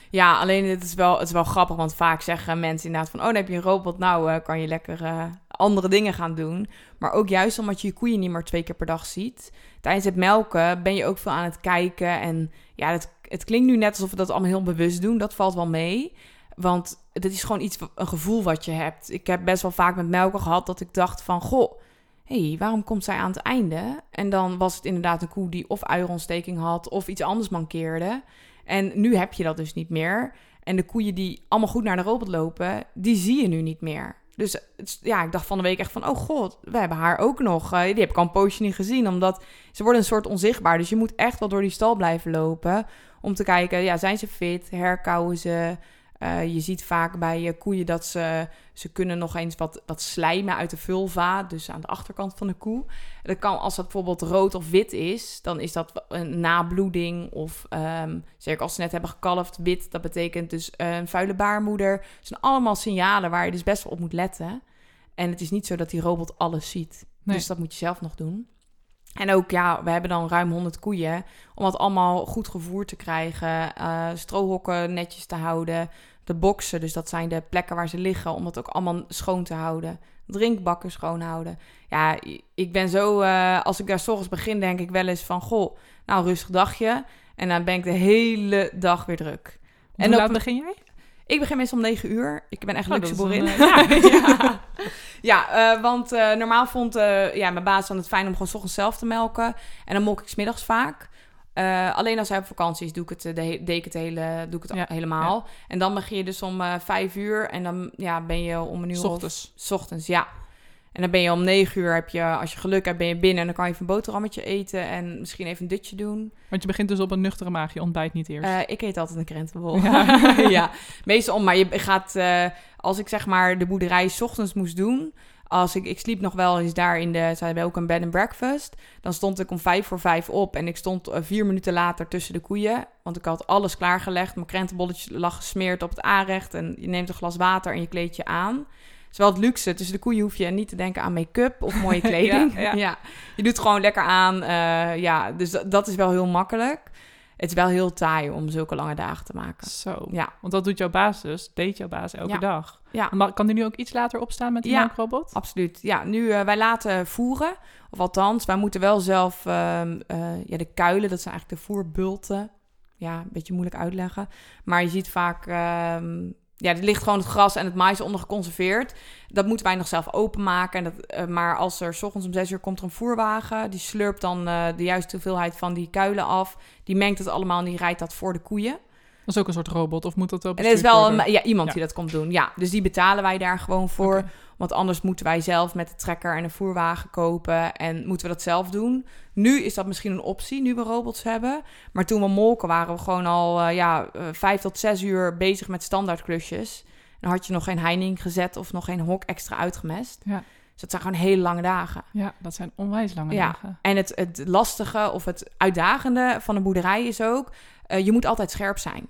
ja, alleen het is, wel, het is wel grappig, want vaak zeggen mensen inderdaad van... oh, dan heb je een robot, nou eh, kan je lekker eh, andere dingen gaan doen. Maar ook juist omdat je je koeien niet meer twee keer per dag ziet... tijdens het melken ben je ook veel aan het kijken. En ja, het, het klinkt nu net alsof we dat allemaal heel bewust doen. Dat valt wel mee. Want het is gewoon iets, een gevoel wat je hebt. Ik heb best wel vaak met melken gehad dat ik dacht van... goh, hey, waarom komt zij aan het einde? En dan was het inderdaad een koe die of uierontsteking had... of iets anders mankeerde... En nu heb je dat dus niet meer. En de koeien die allemaal goed naar de robot lopen, die zie je nu niet meer. Dus ja, ik dacht van de week echt van, oh god, we hebben haar ook nog. Eh, die heb ik al een poosje niet gezien, omdat ze worden een soort onzichtbaar. Dus je moet echt wel door die stal blijven lopen om te kijken, ja, zijn ze fit? Herkauwen ze? Eh, je ziet vaak bij koeien dat ze, ze kunnen nog eens wat, wat slijmen uit de vulva, dus aan de achterkant van de koe. Dat kan, als dat bijvoorbeeld rood of wit is, dan is dat een nabloeding. Of ehm, zeker als ze net hebben gekalfd, wit, dat betekent dus een vuile baarmoeder. Het zijn allemaal signalen waar je dus best wel op moet letten. En het is niet zo dat die robot alles ziet. Nee. Dus dat moet je zelf nog doen. En ook, ja, we hebben dan ruim 100 koeien. Om dat allemaal goed gevoerd te krijgen. eh, strohokken netjes te houden. De boxen, dus dat zijn de plekken waar ze liggen. Om dat ook allemaal schoon te houden. Drinkbakken schoon houden. Ja, ik ben zo... eh, als ik daar 's ochtends begin, denk ik wel eens van... Goh, nou, rustig dagje. En dan ben ik de hele dag weer druk. En hoe laat begin jij? Ik begin meestal om 9 uur. Ik ben echt Oh, luxe boerin. een, ja, ja eh, want eh, normaal vond eh, ja, mijn baas dan het fijn om gewoon 's ochtends zelf te melken. En dan molk ik 's middags vaak. Eh, alleen als hij op vakantie is, doe ik het, eh, de deed ik het, hele, doe ik het Ja, helemaal. En dan begin je dus om eh 5 uur. En dan ja, ben je om een uur of- ochtends. S ochtends, ja. En dan ben je om 9 uur, heb je, als je geluk hebt, ben je binnen. En dan kan je even een boterhammetje eten en misschien even een dutje doen. Want je begint dus op een nuchtere maag, je ontbijt niet eerst. Eh, ik eet altijd een krentenbol. Ja. Ja. meestal om. Maar je gaat, eh, als ik zeg maar de boerderij 's ochtends moest doen. Als ik, ik sliep nog wel eens daar in de, ze hebben ook een bed and breakfast. Dan stond ik om vijf voor vijf op en ik stond eh, vier minuten later tussen de koeien. Want ik had alles klaargelegd. Mijn krentenbolletje lag gesmeerd op het aanrecht. En je neemt een glas water en je kleedt je aan. Het is wel het luxe. Tussen de koeien hoef je niet te denken aan make-up of mooie kleding. Ja, ja. Je doet gewoon lekker aan. eh, ja, dus dat, dat is wel heel makkelijk. Het is wel heel taai om zulke lange dagen te maken. Zo. Ja, Want dat doet jouw baas dus, deed jouw baas elke Ja. dag. ja. Maar kan die nu ook iets later opstaan met die Ja. melkrobot? Absoluut. Ja, nu eh, wij laten voeren. Of althans, wij moeten wel zelf ehm, eh, ja, de kuilen, dat zijn eigenlijk de voerbulten. Ja, een beetje moeilijk uitleggen. Maar je ziet vaak, ehm, ja, er ligt gewoon het gras en het mais onder geconserveerd. Dat moeten wij nog zelf openmaken. En dat, eh, maar als er s ochtends om zes uur komt er een voerwagen, die slurpt dan eh, de juiste hoeveelheid van die kuilen af. Die mengt het allemaal en die rijdt dat voor de koeien. Dat is ook een soort robot, of moet dat wel En er is wel een, ja, iemand Ja. die dat komt doen. Ja, dus die betalen wij daar gewoon voor. Want anders moeten wij zelf met de trekker en een voerwagen kopen. En moeten we dat zelf doen. Nu is dat misschien een optie, nu we robots hebben. Maar toen we molken waren we gewoon al eh, ja, eh, vijf tot zes uur bezig met standaard klusjes. Dan had je nog geen heining gezet of nog geen hok extra uitgemest. Ja. Dus dat zijn gewoon hele lange dagen. Ja, dat zijn onwijs lange Ja. dagen. En het, het lastige of het uitdagende van een boerderij is ook... eh, je moet altijd scherp zijn.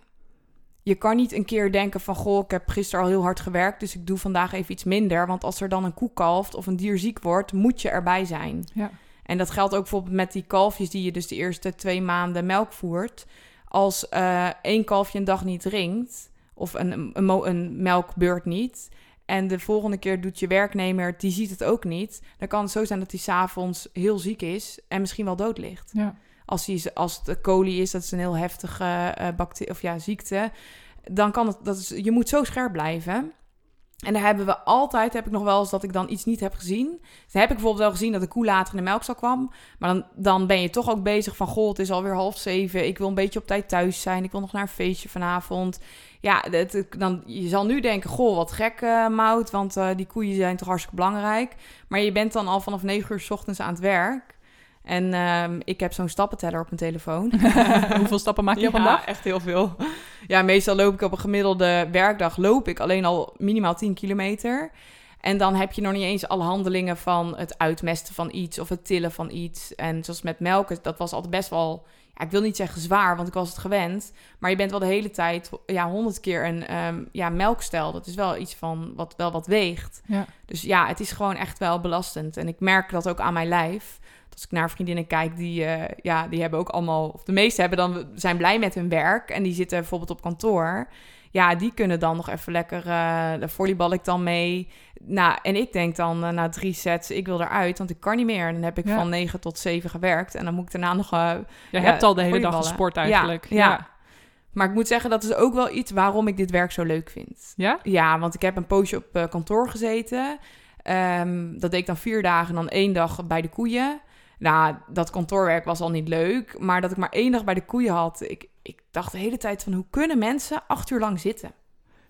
Je kan niet een keer denken van... goh, ik heb gisteren al heel hard gewerkt... dus ik doe vandaag even iets minder. Want als er dan een koe kalft of een dier ziek wordt... moet je erbij zijn. Ja. En dat geldt ook bijvoorbeeld met die kalfjes... die je dus de eerste twee maanden melk voert. Als eh, één kalfje een dag niet drinkt... of een, een, een melkbeurt niet... en de volgende keer doet je werknemer... die ziet het ook niet... dan kan het zo zijn dat hij s'avonds heel ziek is... en misschien wel dood ligt Ja. Als, die, als het coli is, dat is een heel heftige eh bacterie of ja, ziekte. Dan kan het, dat is, je moet zo scherp blijven. En daar hebben we altijd, heb ik nog wel eens dat ik dan iets niet heb gezien. Dan heb ik bijvoorbeeld wel gezien dat de koe later in de melkstal kwam. Maar dan, dan ben je toch ook bezig van, goh, het is alweer half zeven. Ik wil een beetje op tijd thuis zijn. Ik wil nog naar een feestje vanavond. Ja, dan, je zal nu denken, goh, wat gek, eh Mout. Want eh, die koeien zijn toch hartstikke belangrijk. Maar je bent dan al vanaf negen uur 's ochtends aan het werk. En ehm, ik heb zo'n stappenteller op mijn telefoon. Hoeveel stappen maak je op een dag? echt heel veel. Ja, meestal loop ik op een gemiddelde werkdag loop ik alleen al minimaal 10 kilometer. En dan heb je nog niet eens alle handelingen van het uitmesten van iets of het tillen van iets. En zoals met melken, dat was altijd best wel, ja, ik wil niet zeggen zwaar, want ik was het gewend. Maar je bent wel de hele tijd, ja, honderd keer een ehm, ja, melkstel. Dat is wel iets van wat wel wat weegt. Ja. Dus ja, het is gewoon echt wel belastend. En ik merk dat ook aan mijn lijf. Als ik naar vriendinnen kijk, die, eh, ja, die hebben ook allemaal... Of de meeste hebben dan, zijn blij met hun werk. En die zitten bijvoorbeeld op kantoor. Ja, die kunnen dan nog even lekker... eh de volleybal ik dan mee. Nou, en ik denk dan eh, na drie sets, ik wil eruit. Want ik kan niet meer. En dan heb ik Ja. van negen tot zeven gewerkt. En dan moet ik daarna nog... Je Ja, hebt al de hele dag gesport Ja, eigenlijk. ja. maar ik moet zeggen, dat is ook wel iets waarom ik dit werk zo leuk vind. Ja? Ja, want ik heb een poosje op kantoor gezeten. Ehm, dat deed ik dan vier dagen en dan één dag bij de koeien. Nou, dat kantoorwerk was al niet leuk. Maar dat ik maar één dag bij de koeien had. Ik, ik dacht de hele tijd van hoe kunnen mensen acht uur lang zitten?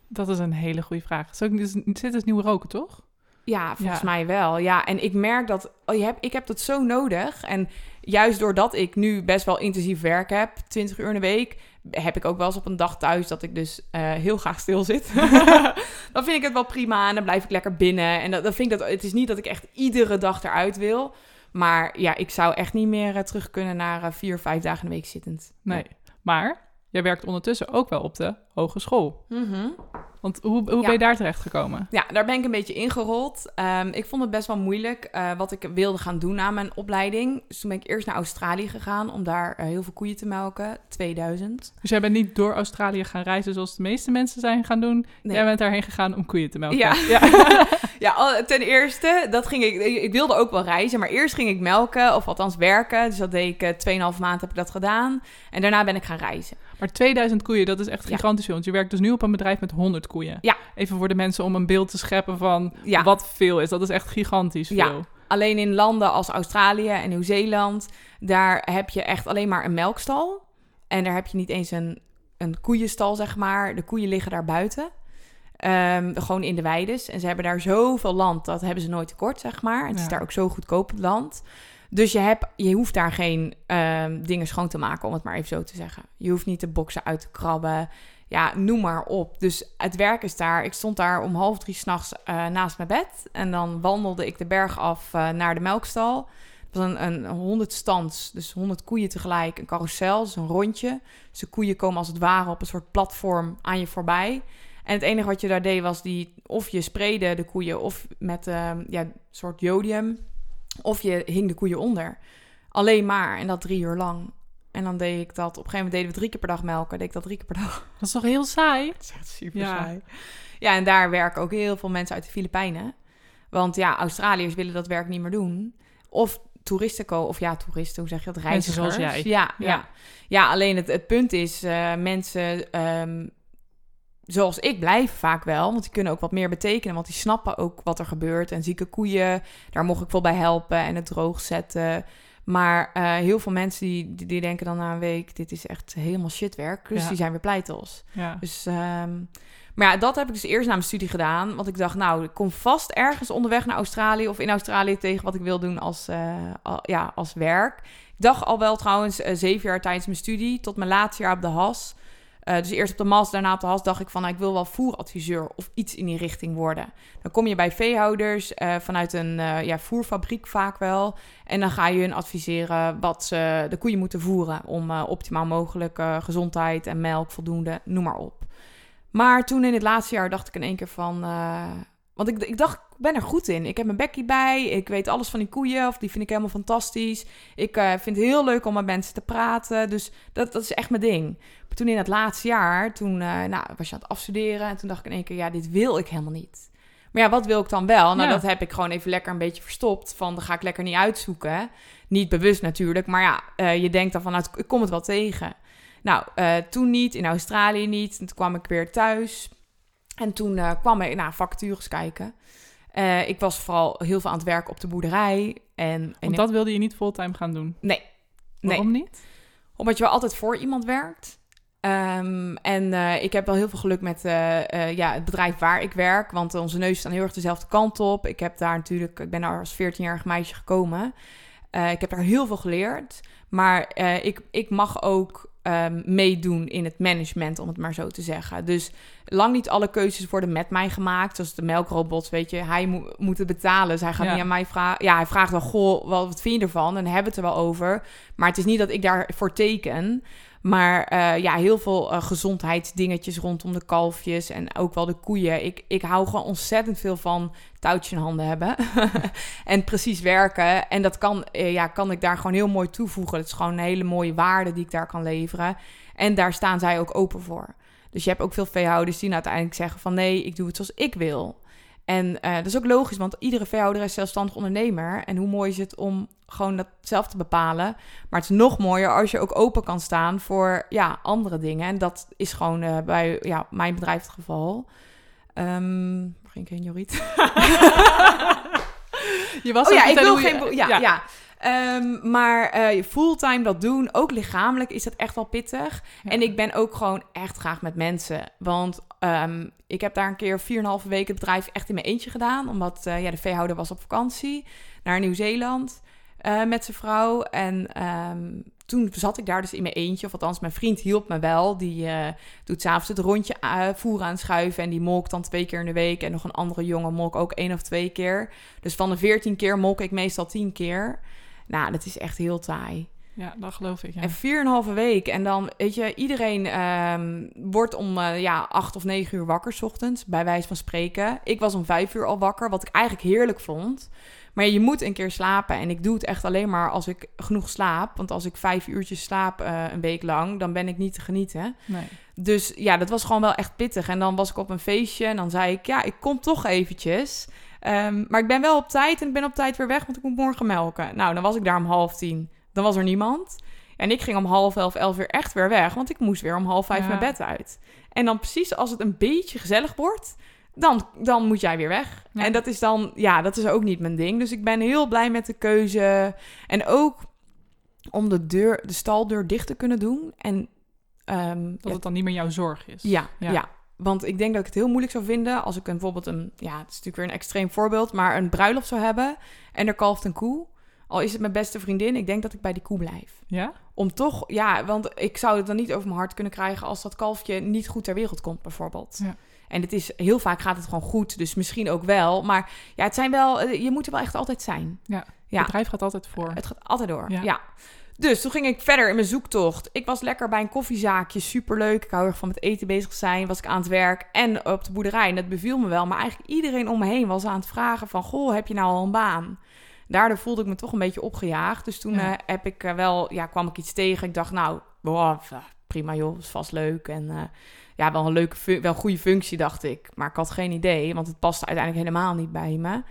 Dat is een hele goede vraag. Zo, dus, zit dus nieuw roken, toch? Ja, volgens Ja. mij wel. Ja, en ik merk dat oh, je hebt, ik heb dat zo nodig. En juist doordat ik nu best wel intensief werk heb, 20 uur in de week, heb ik ook wel eens op een dag thuis dat ik dus eh, heel graag stil zit. dan vind ik het wel prima en dan blijf ik lekker binnen. En dat, dan vind ik dat het is niet dat ik echt iedere dag eruit wil. Maar ja, ik zou echt niet meer eh, terug kunnen naar eh, vier, vijf dagen in de week zittend. Nee. Maar jij werkt ondertussen ook wel op de hogeschool. Mhm. Want hoe, hoe Ja. ben je daar terecht gekomen? Ja, daar ben ik een beetje ingerold. Ehm, ik vond het best wel moeilijk eh, wat ik wilde gaan doen na mijn opleiding. Dus toen ben ik eerst naar Australië gegaan om daar eh, heel veel koeien te melken. 2000. Dus jij bent niet door Australië gaan reizen zoals de meeste mensen zijn gaan doen. Nee. Jij bent daarheen gegaan om koeien te melken. Ja. ja. Ten eerste, dat ging ik, ik wilde ook wel reizen, maar eerst ging ik melken, of althans werken. Dus dat deed ik eh, 2,5 maand heb ik dat gedaan. En daarna ben ik gaan reizen. Maar 2000 koeien, dat is echt gigantisch veel. Want je werkt dus nu op een bedrijf met 100 koeien. Ja. Even voor de mensen om een beeld te scheppen van wat veel is. Dat is echt gigantisch Ja. veel. Alleen in landen als Australië en Nieuw-Zeeland, daar heb je echt alleen maar een melkstal. En daar heb je niet eens een, een koeienstal, zeg maar. De koeien liggen daar buiten. Ehm, gewoon in de weides. En ze hebben daar zoveel land, dat hebben ze nooit tekort, zeg maar. Het is daar ook zo goedkoop land. Dus je, hebt, je hoeft daar geen ehm, dingen schoon te maken, om het maar even zo te zeggen. Je hoeft niet de boksen uit te krabben. Ja, noem maar op. Dus het werk is daar. Ik stond daar om half drie s'nachts nachts naast mijn bed. En dan wandelde ik de berg af eh, naar de melkstal. Het was een, een 100 stands, dus 100 koeien tegelijk. Een carousel, dus een rondje. Dus de koeien komen als het ware op een soort platform aan je voorbij. En het enige wat je daar deed was die... Of je sprayde de koeien of met ehm, ja, een soort jodium. Of je hing de koeien onder. Alleen maar. En dat drie uur lang. En dan deed ik dat... Op een gegeven moment deden we drie keer per dag melken. Deed ik dat drie keer per dag. Dat is toch heel saai? Het is echt super Ja. saai. Ja, en daar werken ook heel veel mensen uit de Filipijnen. Want ja, Australiërs willen dat werk niet meer doen. Of toeristen komen, of ja, toeristen, hoe zeg je dat? Mensen Reizigers. zoals jij. Ja, Ja. ja. ja. alleen het, het punt is, eh, mensen ehm, zoals ik blijven vaak wel. Want die kunnen ook wat meer betekenen. Want die snappen ook wat er gebeurt. En zieke koeien, daar mocht ik wel bij helpen. En het droog zetten. Maar eh, heel veel mensen die, die, denken dan na een week... dit is echt helemaal shitwerk. Dus Ja. die zijn weer pleitels. Ja. Dus, ehm, maar ja, dat heb ik dus eerst na mijn studie gedaan. Want ik dacht, nou, ik kom vast ergens onderweg naar Australië of in Australië tegen wat ik wil doen als, eh, al- ja, als werk. Ik dacht al wel trouwens eh, zeven jaar tijdens mijn studie, tot mijn laatste jaar op de HAS. Eh, dus eerst op de MAS, daarna op de HAS, dacht ik van, nou, ik wil wel voeradviseur of iets in die richting worden. Dan kom je bij veehouders eh, vanuit een eh, ja, voerfabriek vaak wel. En dan ga je hun adviseren wat ze de koeien moeten voeren om optimaal mogelijk gezondheid en melk voldoende, noem maar op. Maar toen in het laatste jaar dacht ik in één keer van... want ik, ik dacht, ik ben er goed in. Ik heb mijn bekkie bij. Ik weet alles van die koeien. Of die vind ik helemaal fantastisch. Ik eh, vind het heel leuk om met mensen te praten. Dus dat, dat is echt mijn ding. Maar toen in het laatste jaar, toen eh, nou, was je aan het afstuderen. En toen dacht ik in één keer, ja, dit wil ik helemaal niet. Maar ja, wat wil ik dan wel? Nou, Ja. dat heb ik gewoon even lekker een beetje verstopt. Van, dat ga ik lekker niet uitzoeken. Niet bewust natuurlijk. Maar ja, eh, je denkt dan van, nou, ik kom het wel tegen. Nou, toen niet. In Australië niet. En toen kwam ik weer thuis. En toen eh, kwam ik naar vacatures kijken. Eh, ik was vooral heel veel aan het werken op de boerderij. En, en Want dat wilde je niet fulltime gaan doen. Nee. Nee. Waarom niet? Omdat je wel altijd voor iemand werkt. Ehm, en eh, ik heb wel heel veel geluk met ja, het bedrijf waar ik werk. Want onze neus staan heel erg dezelfde kant op. Ik heb daar natuurlijk, ik ben daar als 14-jarig meisje gekomen. Ik heb daar heel veel geleerd. Maar ik, ik mag ook ehm, meedoen in het management, om het maar zo te zeggen. Dus lang niet alle keuzes worden met mij gemaakt. Zoals de melkrobot, weet je. Hij mo- moet het betalen, dus hij gaat Ja. niet aan mij vragen. Ja, hij vraagt wel, goh, wat, vind je ervan? En dan hebben we het er wel over. Maar het is niet dat ik daarvoor teken. Maar eh, ja, heel veel eh, gezondheidsdingetjes rondom de kalfjes en ook wel de koeien. Ik, ik hou gewoon ontzettend veel van touwtje in handen hebben en precies werken. En dat kan, eh, ja, kan ik daar gewoon heel mooi toevoegen. Het is gewoon een hele mooie waarde die ik daar kan leveren. En daar staan zij ook open voor. Dus je hebt ook veel veehouders die nou uiteindelijk zeggen van nee, ik doe het zoals ik wil. En eh, dat is ook logisch, want iedere veehouder is zelfstandig ondernemer. En hoe mooi is het om gewoon dat zelf te bepalen. Maar het is nog mooier als je ook open kan staan voor ja, andere dingen. En dat is gewoon eh, bij ja, mijn bedrijf het geval. Waar ging ik heen, Jorrit? Je was Oh ja, ik wil geen... je- Ja, ja. Ehm, maar eh, fulltime dat doen, ook lichamelijk, is dat echt wel pittig. Ja. En ik ben ook gewoon echt graag met mensen. Want ehm, ik heb daar een keer 4,5 weken het bedrijf echt in mijn eentje gedaan. Omdat eh, ja, de veehouder was op vakantie naar Nieuw-Zeeland eh, met zijn vrouw. En ehm, toen zat ik daar dus in mijn eentje. Of althans, mijn vriend hielp me wel. Die eh, doet s'avonds het rondje eh, voeren aanschuiven. En die molkt dan twee keer in de week. En nog een andere jongen molk ook één of twee keer. Dus van de 14 keer molk ik meestal 10 keer. Nou, dat is echt heel taai. Ja, dat geloof ik. Ja. En vier en een halve week. En dan, weet je, iedereen ehm, wordt om eh, ja, acht of negen uur wakker 's ochtends, bij wijze van spreken. Ik was om vijf uur al wakker, wat ik eigenlijk heerlijk vond. Maar je moet een keer slapen. En ik doe het echt alleen maar als ik genoeg slaap. Want als ik vijf uurtjes slaap eh, een week lang, dan ben ik niet te genieten. Nee. Dus ja, dat was gewoon wel echt pittig. En dan was ik op een feestje en dan zei ik, ja, ik kom toch eventjes. Ehm, maar ik ben wel op tijd en ik ben op tijd weer weg, want ik moet morgen melken. Nou, dan was ik daar om half tien. Dan was er niemand. En ik ging om half elf, elf weer echt weer weg, want ik moest weer om half vijf Ja. mijn bed uit. En dan precies als het een beetje gezellig wordt, dan, dan moet jij weer weg. Ja. En dat is dan, ja, dat is ook niet mijn ding. Dus ik ben heel blij met de keuze. En ook om de deur, de staldeur dicht te kunnen doen. En ehm, Dat ja, het dan niet meer jouw zorg is. ja, Ja. ja. Want ik denk dat ik het heel moeilijk zou vinden als ik een, bijvoorbeeld een, ja, het is natuurlijk weer een extreem voorbeeld, maar een bruiloft zou hebben en er kalft een koe. Al is het mijn beste vriendin, ik denk dat ik bij die koe blijf. Ja? Om toch, ja, want ik zou het dan niet over mijn hart kunnen krijgen als dat kalfje niet goed ter wereld komt, bijvoorbeeld. Ja. En het is, heel vaak gaat het gewoon goed, dus misschien ook wel. Maar ja, het zijn wel, eh, je moet er wel echt altijd zijn. Ja. Ja. Het bedrijf gaat altijd voor. Het gaat altijd door. Ja. Ja. Dus toen ging ik verder in mijn zoektocht. Ik was lekker bij een koffiezaakje, superleuk. Ik hou erg van met eten bezig zijn. Was ik aan het werk en op de boerderij. En dat beviel me wel. Maar eigenlijk iedereen om me heen was aan het vragen van... Goh, heb je nou al een baan? Daardoor voelde ik me toch een beetje opgejaagd. Dus toen Ja. eh, heb ik eh, wel, ja, kwam ik iets tegen. Ik dacht, nou, prima joh, is vast leuk. En eh, ja, wel een leuke, wel een goede functie, dacht ik. Maar ik had geen idee, want het paste uiteindelijk helemaal niet bij me.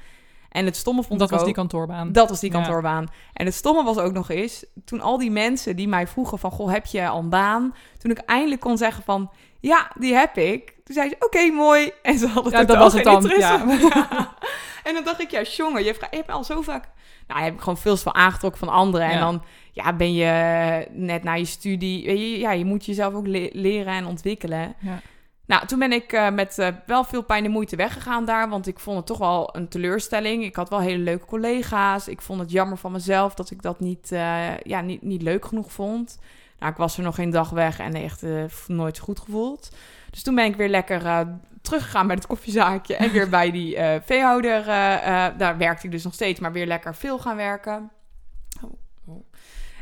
En het stomme vond dat ik was ook... die kantoorbaan. Dat was die Ja. kantoorbaan. En het stomme was ook nog eens, toen al die mensen die mij vroegen van, goh, heb je al een baan? Toen ik eindelijk kon zeggen van, ja, die heb ik. Toen zei ze, oké, mooi. En ze hadden Ja, dat was het dan. Ja. En dan dacht ik, ja, jongen, je, je hebt al zo vaak... Nou, heb ik gewoon veel aangetrokken van anderen. En dan ja, ben je net na je studie... je, Ja, je moet jezelf ook le- leren en ontwikkelen. Ja. Nou, toen ben ik eh, met eh, wel veel pijn en moeite weggegaan daar, want ik vond het toch wel een teleurstelling. Ik had wel hele leuke collega's. Ik vond het jammer van mezelf dat ik dat niet, eh, ja, niet, niet leuk genoeg vond. Nou, ik was er nog geen dag weg en echt nooit goed gevoeld. Dus toen ben ik weer lekker teruggegaan bij het koffiezaakje en weer bij die eh, veehouder. eh, eh, daar werkte ik dus nog steeds, maar weer lekker veel gaan werken.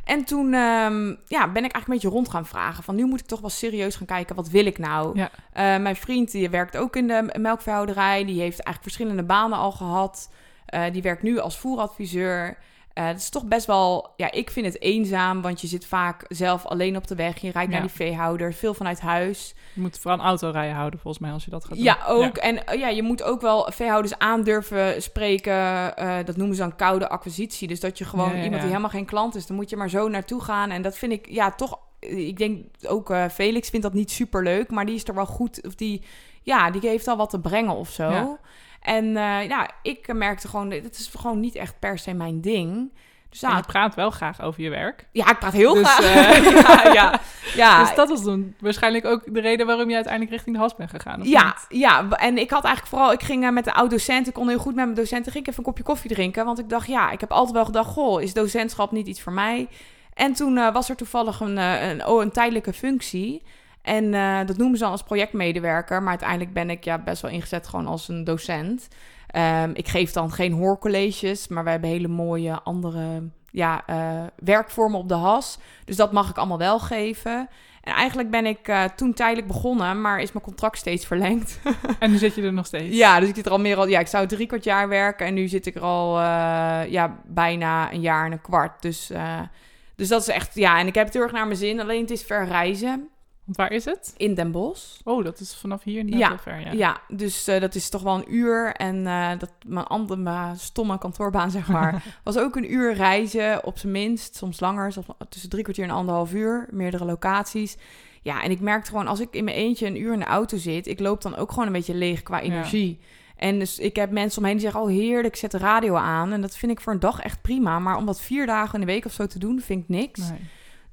En toen ehm, ja, ben ik eigenlijk een beetje rond gaan vragen. Van nu moet ik toch wel serieus gaan kijken, wat wil ik nou? Ja. Eh, mijn vriend die werkt ook in de melkveehouderij. Die heeft eigenlijk verschillende banen al gehad. Eh, die werkt nu als voeradviseur. Uh, het is toch best wel, ja, ik vind het eenzaam, want je zit vaak zelf alleen op de weg. Je rijdt Ja. naar die veehouder, veel vanuit huis. Je moet vooral een autorijden houden, volgens mij, als je dat gaat doen. Ja, ook. En eh, ja, je moet ook wel veehouders aandurven spreken. Eh, dat noemen ze dan koude acquisitie. Dus dat je gewoon Ja, iemand die helemaal geen klant is, dan moet je maar zo naartoe gaan. En dat vind ik, ja, toch. Ik denk ook eh, Felix vindt dat niet super leuk, maar die is er wel goed. Of die, ja, die heeft al wat te brengen of zo. En ja, ik merkte gewoon, dit is gewoon niet echt per se mijn ding. Dus ja, je praat wel graag over je werk. ja ik praat heel Dus, graag. eh, ja, ja, ja. Dus dat was dan waarschijnlijk ook de reden waarom je uiteindelijk richting de has bent gegaan. of Ja, niet? ja, en ik had eigenlijk vooral, ik ging eh, met de oud-docent, ik kon heel goed met mijn docenten, ging ik even een kopje koffie drinken, want ik dacht, ja, ik heb altijd wel gedacht, goh, is docentschap niet iets voor mij? En toen was er toevallig een, een, oh, een tijdelijke functie. En eh, dat noemen ze dan als projectmedewerker, maar uiteindelijk ben ik ja, best wel ingezet gewoon als een docent. Ehm, ik geef dan geen hoorcolleges, maar we hebben hele mooie andere ja, eh, werkvormen op de has. Dus dat mag ik allemaal wel geven. En eigenlijk ben ik eh, toen tijdelijk begonnen, maar is mijn contract steeds verlengd. En nu zit je er nog steeds. Ja, dus ik zit er al meer al. Ja, ik zou drie kwart jaar werken en nu zit ik er al ja, bijna een jaar en een kwart. Dus, dus dat is echt. Ja, en ik heb het heel erg naar mijn zin. Alleen het is ver reizen Want waar is het? in Den Bosch. Oh, dat is vanaf hier inderdaad Ja, heel ver. Ja. Ja, dus eh, dat is toch wel een uur. En eh, dat mijn andere mijn stomme kantoorbaan, zeg maar, was ook een uur reizen op zijn minst. Soms langer, soms tussen drie kwartier en anderhalf uur. Meerdere locaties. Ja, en ik merkte gewoon als ik in mijn eentje een uur in de auto zit, ik loop dan ook gewoon een beetje leeg qua energie. En dus ik heb mensen omheen die zeggen, oh heerlijk, ik zet de radio aan. En dat vind ik voor een dag echt prima. Maar om dat vier dagen in de week of zo te doen, vind ik niks. Nee.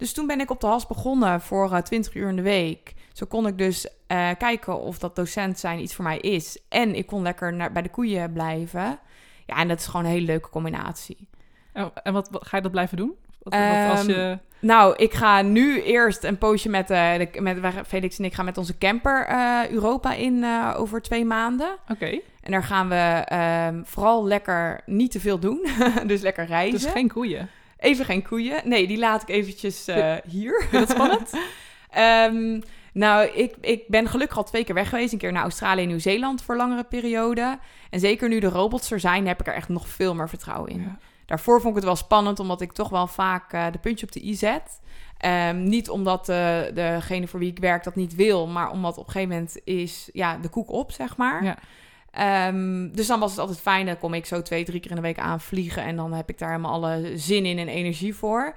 Dus toen ben ik op de has begonnen voor eh 20 uur in de week. Zo kon ik dus eh, kijken of dat docent zijn iets voor mij is. En ik kon lekker naar, bij de koeien blijven. Ja, en dat is gewoon een hele leuke combinatie. En, en wat, wat- ga je dat blijven doen? Wat, wat als Ehm, je... Nou, ik ga nu eerst een poosje met, eh de, met Felix en ik gaan met onze camper eh, Europa in eh, over twee maanden. Oké, En daar gaan we ehm, vooral lekker niet te veel doen. dus lekker reizen. dus geen koeien. Even geen koeien. Nee, die laat ik eventjes eh, hier. Vind je dat spannend? Ehm, nou, ik, ik ben gelukkig al twee keer weg geweest. Een keer naar Australië en Nieuw-Zeeland voor langere periode. En zeker nu de robots er zijn, heb ik er echt nog veel meer vertrouwen in. Ja. Daarvoor vond ik het wel spannend, omdat ik toch wel vaak eh, de puntje op de i zet. Ehm, niet omdat eh, degene voor wie ik werk dat niet wil, maar omdat op een gegeven moment is ja, de koek op, zeg maar. Ja. Ehm, dus dan was het altijd fijn. Dan kom ik zo twee, drie keer in de week aanvliegen. En dan heb ik daar helemaal alle zin in en energie voor.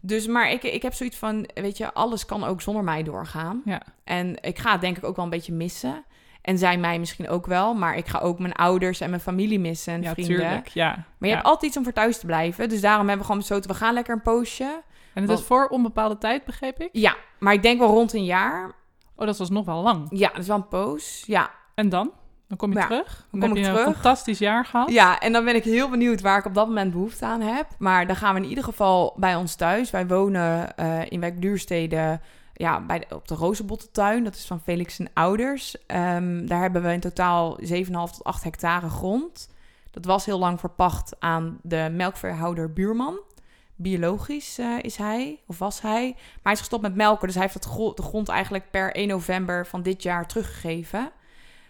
Dus, maar ik, ik heb zoiets van, weet je, alles kan ook zonder mij doorgaan. Ja. En ik ga het denk ik ook wel een beetje missen. En zij mij misschien ook wel. Maar ik ga ook mijn ouders en mijn familie missen en ja, vrienden. tuurlijk. Ja. Maar je ja. hebt altijd iets om voor thuis te blijven. Dus daarom hebben we gewoon besloten, we gaan lekker een poosje. En het is voor onbepaalde tijd, begreep ik? Ja, maar ik denk wel rond een jaar. Oh, dat was nog wel lang. Ja, dat is wel een poos. Ja, En dan? Dan kom je Ja, terug? Dan, kom heb ik je een terug. fantastisch jaar gehad. Ja, en dan ben ik heel benieuwd waar ik op dat moment behoefte aan heb. Maar dan gaan we in ieder geval bij ons thuis. Wij wonen eh, in wijk Duurstede ja, bij de- op de Rozenbottentuin. Dat is van Felix zijn ouders. Ehm, daar hebben we in totaal 7,5 tot 8 hectare grond. Dat was heel lang verpacht aan de melkveehouder Buurman. Biologisch eh, is hij, of was hij. Maar hij is gestopt met melken, dus hij heeft het gro- de grond eigenlijk per 1 november van dit jaar teruggegeven.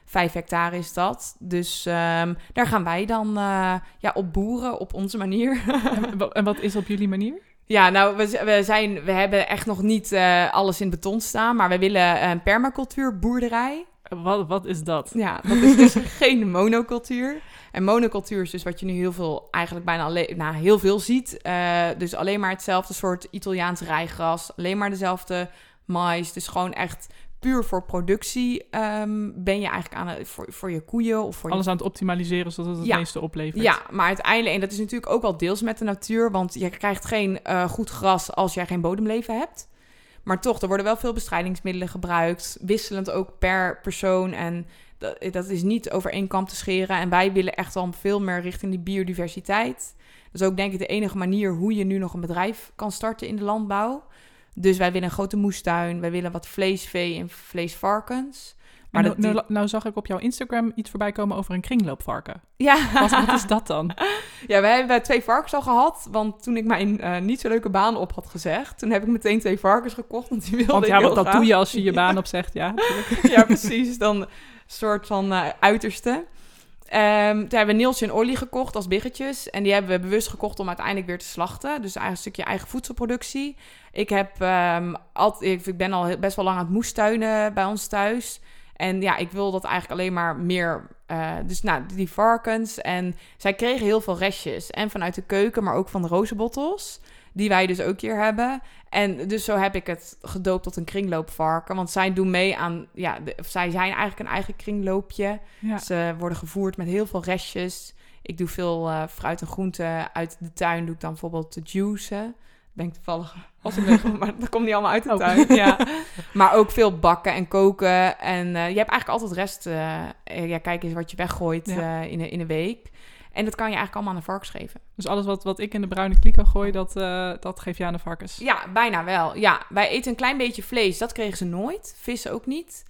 Vijf hectare is dat. Dus ehm, daar gaan wij dan eh, ja, op boeren op onze manier. En, wa- en wat is op jullie manier? ja, nou, we, zijn, we hebben echt nog niet eh, alles in beton staan. Maar we willen een permacultuurboerderij. Wat, wat is dat? Ja, dat is dus geen monocultuur. En monocultuur is dus wat je nu heel veel, eigenlijk bijna alleen, nou, heel veel ziet. Eh, dus alleen maar hetzelfde soort Italiaans rijgras. Alleen maar dezelfde mais. Dus gewoon echt puur voor productie ehm, ben je eigenlijk aan het, voor, voor je koeien of voor je Alles aan het optimaliseren zodat het het Ja. meeste oplevert. ja, maar uiteindelijk, en dat is natuurlijk ook wel deels met de natuur, want je krijgt geen eh, goed gras als jij geen bodemleven hebt. Maar toch, er worden wel veel bestrijdingsmiddelen gebruikt, wisselend ook per persoon. En dat, dat is niet over één kam te scheren. En wij willen echt wel veel meer richting die biodiversiteit. Dat is ook denk ik de enige manier hoe je nu nog een bedrijf kan starten in de landbouw. Dus wij willen een grote moestuin, wij willen wat vleesvee en vleesvarkens. Maar dat, nou, die- nou, nou zag ik op jouw Instagram iets voorbij komen over een kringloopvarken. ja. Wat, wat is dat dan? ja, we hebben twee varkens al gehad. Want toen ik mijn eh, niet zo leuke baan op had gezegd... toen heb ik meteen twee varkens gekocht. Want die wilde Want ja, wat dat graag. doe je als je je baan opzegt. Ja, natuurlijk. ja, precies. Dan een soort van eh, uiterste. Ehm, toen hebben we Nielsje en Olly gekocht als biggetjes. En die hebben we bewust gekocht om uiteindelijk weer te slachten. Dus een stukje eigen voedselproductie. Ik, heb, altijd, ik, ben al best wel lang aan het moestuinen bij ons thuis. En ja, ik wil dat eigenlijk alleen maar meer. eh, dus nou, die varkens. En zij kregen heel veel restjes. En vanuit de keuken, maar ook van de rozenbottels. Die wij dus ook hier hebben. En dus zo heb ik het gedoopt tot een kringloopvarken. Want zij doen mee aan... Ja, de- of zij zijn eigenlijk een eigen kringloopje. Ja. Ze worden gevoerd met heel veel restjes. Ik doe veel eh, fruit en groenten uit de tuin. Doe ik dan bijvoorbeeld de juicen. Ben ik toevallig als ik ben, maar dat komt niet allemaal uit de Oh. tuin. Ja. Maar ook veel bakken en koken. En eh, je hebt eigenlijk altijd rest. eh, ja, kijk eens wat je weggooit Ja. in, een, in een week. En dat kan je eigenlijk allemaal aan de varkens geven. Dus alles wat, wat ik in de bruine kliko gooi, dat, eh, dat geef je aan de varkens. Ja, bijna wel. Ja, wij eten een klein beetje vlees. Dat kregen ze nooit. Vis ook niet.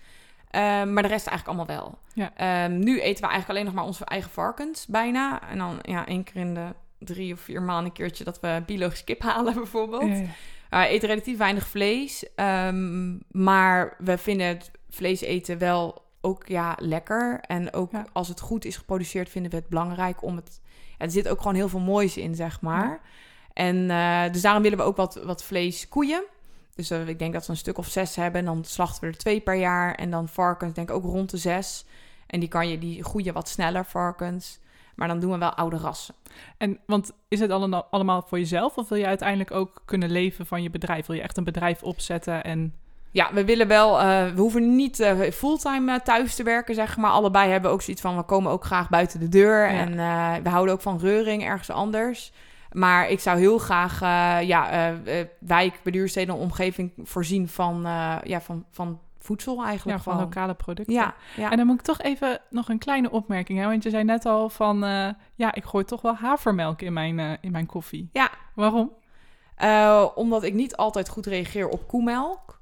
Ehm, maar de rest eigenlijk allemaal wel. Ja. Ehm, nu eten we eigenlijk alleen nog maar onze eigen varkens, bijna. En dan ja, één keer in de drie of vier maanden een keertje dat we biologisch kip halen bijvoorbeeld. Ja. Uh, eten relatief weinig vlees. ehm, maar we vinden het vlees eten wel ook ja, lekker. En ook Ja. als het goed is geproduceerd, vinden we het belangrijk om het. Ja, er zit ook gewoon heel veel moois in, zeg maar. En eh, dus daarom willen we ook wat, wat vlees koeien. Dus eh, ik denk dat we een stuk of zes hebben. En dan slachten we er twee per jaar. En dan varkens, denk ik ook rond de zes. En die kan je, die groeien wat sneller, varkens. Maar dan doen we wel oude rassen. En want is het allemaal, allemaal voor jezelf of wil je uiteindelijk ook kunnen leven van je bedrijf? Wil je echt een bedrijf opzetten en Ja, we willen wel, eh, we hoeven niet eh, fulltime eh, thuis te werken, zeg maar. Allebei hebben ook zoiets van, we komen ook graag buiten de deur. Ja. En we houden ook van reuring ergens anders. Maar ik zou heel graag ja, wijk, beduursteden en omgeving voorzien van, ja, van, van voedsel eigenlijk ja, van gewoon. lokale producten? Ja, ja. En dan moet ik toch even nog een kleine opmerking hebben. Want je zei net al van, ja, ik gooi toch wel havermelk in mijn, in mijn koffie. Ja. Waarom? Omdat ik niet altijd goed reageer op koemelk.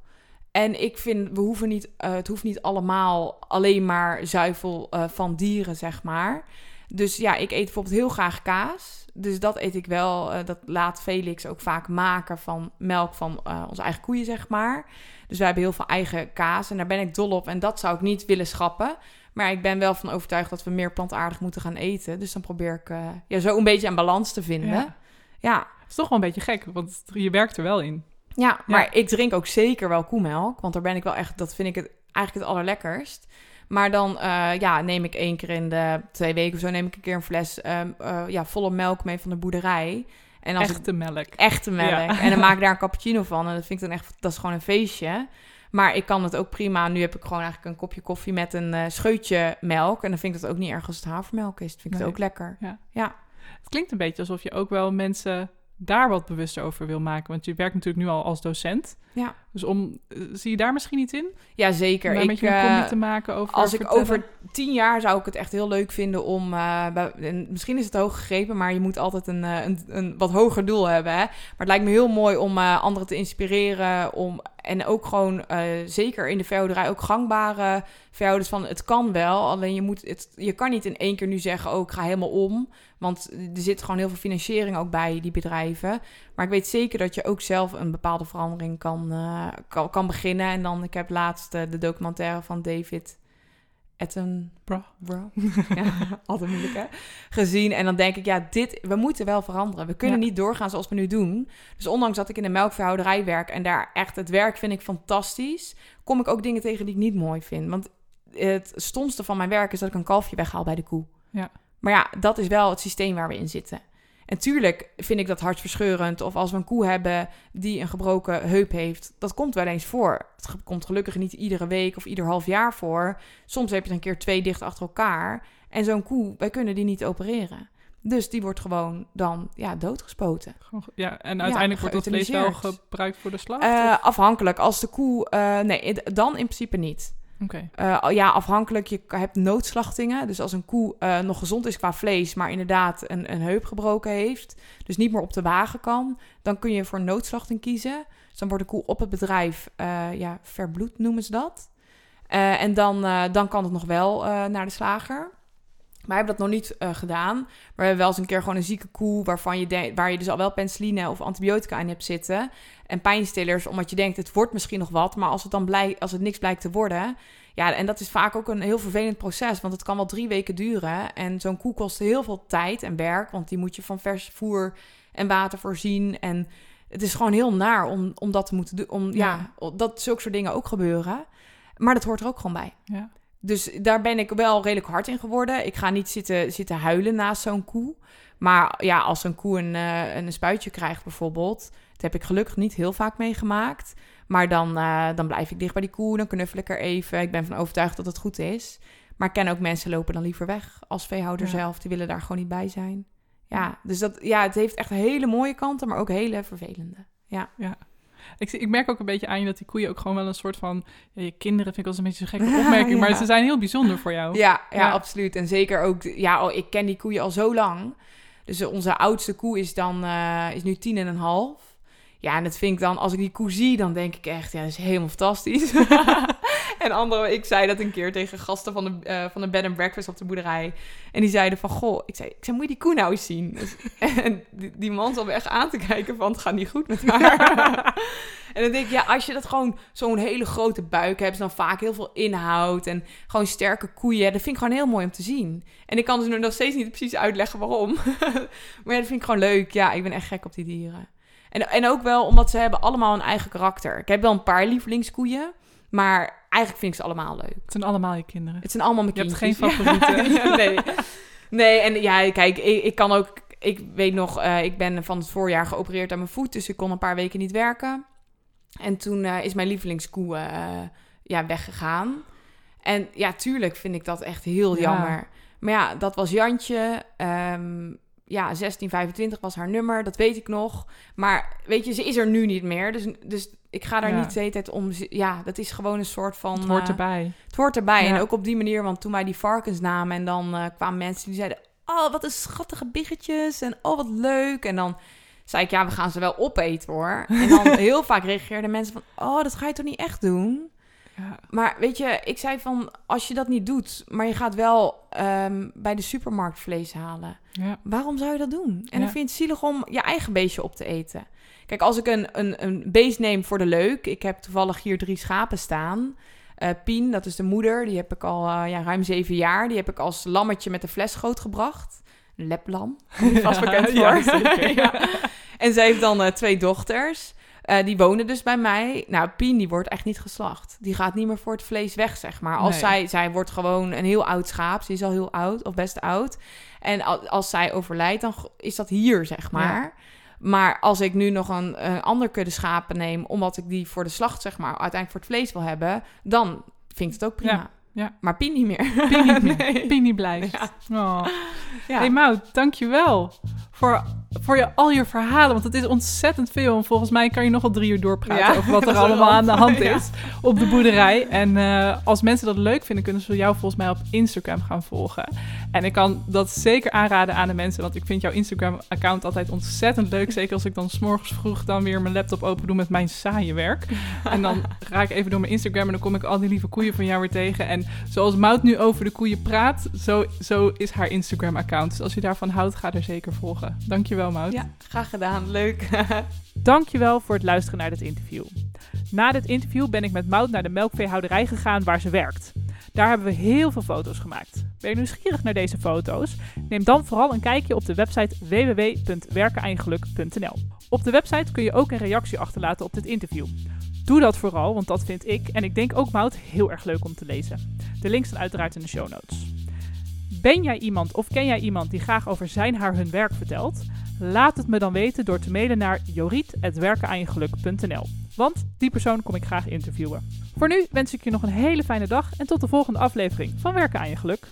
En ik vind, we hoeven niet, eh, het hoeft niet allemaal alleen maar zuivel eh, van dieren, zeg maar. Dus ja, ik eet bijvoorbeeld heel graag kaas. Dus dat eet ik wel. eh, dat laat Felix ook vaak maken van melk van onze eigen koeien, zeg maar. Dus wij hebben heel veel eigen kaas en daar ben ik dol op. En dat zou ik niet willen schrappen. Maar ik ben wel van overtuigd dat we meer plantaardig moeten gaan eten. Dus dan probeer ik ja, zo een beetje een balans te vinden. Ja. ja. Het is toch wel een beetje gek, want je werkt er wel in. Ja, maar ik drink ook zeker wel koemelk. Want daar ben ik wel echt, dat vind ik het, eigenlijk het allerlekkerst. Maar dan eh, ja, neem ik één keer in de twee weken of zo... neem ik een keer een fles ehm, eh, ja, volle melk mee van de boerderij. En als Echte melk. echte melk. Ja. En dan maak ik daar een cappuccino van. En dat vind ik dan echt, dat is gewoon een feestje. Maar ik kan het ook prima. Nu heb ik gewoon eigenlijk een kopje koffie met een eh, scheutje melk. En dan vind ik dat ook niet erg als het havermelk is. Dan vind ik Nee. het ook lekker. Ja. Ja. Het klinkt een beetje alsof je ook wel mensen daar wat bewuster over wil maken. Want je werkt natuurlijk nu al als docent. Ja. Dus om, eh, zie je daar misschien iets in? Ja, zeker. Om Ik, met je een eh, combi te maken over Als ik over tien jaar zou ik het echt heel leuk vinden om. eh, bij- en misschien is het hoog gegrepen, maar je moet altijd een, eh, een, een wat hoger doel hebben. Hè? Maar het lijkt me heel mooi om eh, anderen te inspireren. Om, en ook gewoon, eh, zeker in de veehouderij, ook gangbare veehouders van het kan wel. Alleen je, moet het, je kan niet in één keer nu zeggen, oh ik ga helemaal om. Want er zit gewoon heel veel financiering ook bij die bedrijven. Maar ik weet zeker dat je ook zelf een bepaalde verandering kan, eh, kan, kan beginnen. En dan, ik heb laatst eh, de documentaire van David Attenborough. Bro. ja, altijd moeilijk hè. Gezien. En dan denk ik, ja, dit, we moeten wel veranderen. We kunnen Ja. niet doorgaan zoals we nu doen. Dus ondanks dat ik in de melkverhouderij werk en daar echt het werk vind ik fantastisch, kom ik ook dingen tegen die ik niet mooi vind. Want het stomste van mijn werk is dat ik een kalfje weghaal bij de koe. Ja. Maar ja, dat is wel het systeem waar we in zitten. En tuurlijk vind ik dat hartverscheurend. Of als we een koe hebben die een gebroken heup heeft. Dat komt wel eens voor. Het komt gelukkig niet iedere week of ieder half jaar voor. Soms heb je er een keer twee dicht achter elkaar. En zo'n koe, wij kunnen die niet opereren. Dus die wordt gewoon dan ja, doodgespoten. Ja, en uiteindelijk wordt dat vlees wel gebruikt voor de slacht? Eh, afhankelijk. Als de koe... eh, nee, dan in principe niet. Eh, ja, afhankelijk. Je hebt noodslachtingen. Dus als een koe eh, nog gezond is qua vlees, maar inderdaad een, een heup gebroken heeft, dus niet meer op de wagen kan, dan kun je voor noodslachting kiezen. Dus dan wordt de koe op het bedrijf, eh, ja, verbloed noemen ze dat. En dan, dan kan het nog wel naar de slager. Wij hebben dat nog niet gedaan. Maar we hebben wel eens een keer gewoon een zieke koe... Waarvan je waar je dus al wel penicilline of antibiotica in hebt zitten. En pijnstillers, omdat je denkt, het wordt misschien nog wat. Maar als het dan blijkt, als het niks blijkt te worden... Ja, en dat is vaak ook een heel vervelend proces. Want het kan wel drie weken duren. En zo'n koe kost heel veel tijd en werk. Want die moet je van vers voer en water voorzien. En het is gewoon heel naar om, om dat te moeten doen. Om, ja. dat zulke soort dingen ook gebeuren. Maar dat hoort er ook gewoon bij. Ja. Dus daar ben ik wel redelijk hard in geworden. Ik ga niet zitten, zitten huilen naast zo'n koe. Maar ja, als een koe een, eh, een spuitje krijgt bijvoorbeeld... dat heb ik gelukkig niet heel vaak meegemaakt. Maar dan, eh, dan blijf ik dicht bij die koe, dan knuffel ik er even. Ik ben van overtuigd dat het goed is. Maar ik ken ook mensen lopen dan liever weg als veehouder Ja. zelf. Die willen daar gewoon niet bij zijn. Ja, dus dat, ja, het heeft echt hele mooie kanten, maar ook hele vervelende. Ik, zie- ik merk ook een beetje aan je dat die koeien ook gewoon wel een soort van... Ja, je kinderen vind ik als een beetje zo'n gekke opmerking, maar Ja. ze zijn heel bijzonder voor jou. Ja, ja, Ja. absoluut. En zeker ook, ja, oh, ik ken die koeien al zo lang. Dus eh, onze oudste koe is dan eh, is nu tien en een half. Ja, en dat vind ik dan, als ik die koe zie, dan denk ik echt, ja, dat is helemaal fantastisch. en andere, ik zei dat een keer tegen gasten van de, eh, van de bed and breakfast op de boerderij. En die zeiden van, goh, ik zei, ik zei moet je die koe nou eens zien? Dus- en die, die man zat me echt aan te kijken van, het gaat niet goed met haar. en dan denk ik, ja, als je dat gewoon zo'n hele grote buik hebt, dan vaak heel veel inhoud en gewoon sterke koeien. Dat vind ik gewoon heel mooi om te zien. En ik kan dus nu nog steeds niet precies uitleggen waarom. maar ja, dat vind ik gewoon leuk. Ja, ik ben echt gek op die dieren. En, en ook wel omdat ze hebben allemaal een eigen karakter. Ik heb wel een paar lievelingskoeien, maar eigenlijk vind ik ze allemaal leuk. Het zijn allemaal je kinderen. Het zijn allemaal mijn Je hebt geen favorieten. Ja, nee. nee, en ja, kijk, ik, ik kan ook... Ik weet nog, eh, ik ben van het voorjaar geopereerd aan mijn voet, dus ik kon een paar weken niet werken. En toen eh, is mijn lievelingskoe eh, ja, weggegaan. En ja, tuurlijk vind ik dat echt heel Ja. jammer. Maar ja, dat was Jantje. Ehm, ja, 1625 was haar nummer, dat weet ik nog. Maar weet je, ze is er nu niet meer. Dus, dus ik ga daar Ja. niet de hele tijd om... Ja, dat is gewoon een soort van... Het hoort eh, erbij. het hoort erbij. Ja. En ook op die manier, want toen wij die varkens namen... en dan eh, kwamen mensen die zeiden... Oh, wat een schattige biggetjes. En oh, wat leuk. En dan zei ik, ja, we gaan ze wel opeten, hoor. En dan heel vaak reageerden mensen van... Oh, dat ga je toch niet echt doen? Ja. Maar weet je, ik zei van... Als je dat niet doet, maar je gaat wel ehm, bij de supermarkt vlees halen... Ja. Waarom zou je dat doen? En Ja. dan vind je het zielig om je eigen beestje op te eten. Kijk, als ik een, een, een beest neem voor de leuk... Ik heb toevallig hier drie schapen staan... Eh, Pien, dat is de moeder, die heb ik al eh, ja, ruim zeven jaar. Die heb ik als lammetje met de fles grootgebracht. Een leplam, vast bekend voor. En ze heeft dan eh, twee dochters. Eh, die wonen dus bij mij. Nou, Pien, die wordt echt niet geslacht. Die gaat niet meer voor het vlees weg, zeg maar. Als Nee. zij, zij wordt gewoon een heel oud schaap. Ze is al heel oud, of best oud. En al- als zij overlijdt, dan is dat hier, zeg maar. Maar als ik nu nog een, een ander kudde schapen neem... omdat ik die voor de slacht, zeg maar, uiteindelijk voor het vlees wil hebben... dan vind ik het ook prima. Ja, ja. Maar Pien niet meer. Pien niet meer. Nee. Pien niet blijft. Ja. Oh. Ja. Hey Mout, dankjewel voor, voor je, al je verhalen. Want het is ontzettend veel. En volgens mij kan je nog wel drie uur doorpraten Ja, over wat er allemaal aan de hand ja. is op de boerderij. En eh, als mensen dat leuk vinden, kunnen ze jou volgens mij op Instagram gaan volgen. En ik kan dat zeker aanraden aan de mensen. Want ik vind jouw Instagram-account altijd ontzettend leuk. Zeker als ik dan s'morgens vroeg dan weer mijn laptop open doe met mijn saaie werk. En dan ga ik even door mijn Instagram en dan kom ik al die lieve koeien van jou weer tegen. En zoals Mout nu over de koeien praat, zo, zo is haar Instagram-account. Dus als je daarvan houdt, ga er zeker volgen. Dankjewel, Mout. Ja, graag gedaan. Leuk. Dankjewel voor het luisteren naar dit interview. Na dit interview ben ik met Mout naar de melkveehouderij gegaan waar ze werkt. Daar hebben we heel veel foto's gemaakt. Ben je nieuwsgierig naar deze foto's? Neem dan vooral een kijkje op de website www.werkenaanjegeluk.nl. Op de website kun je ook een reactie achterlaten op dit interview. Doe dat vooral, want dat vind ik en ik denk ook Mout heel erg leuk om te lezen. De links zijn uiteraard in de show notes. Ben jij iemand of ken jij iemand die graag over zijn haar hun werk vertelt? Laat het me dan weten door te mailen naar joriet.werkenaanjegeluk.nl. Want die persoon kom ik graag interviewen. Voor nu wens ik je nog een hele fijne dag en tot de volgende aflevering van Werken aan je Geluk.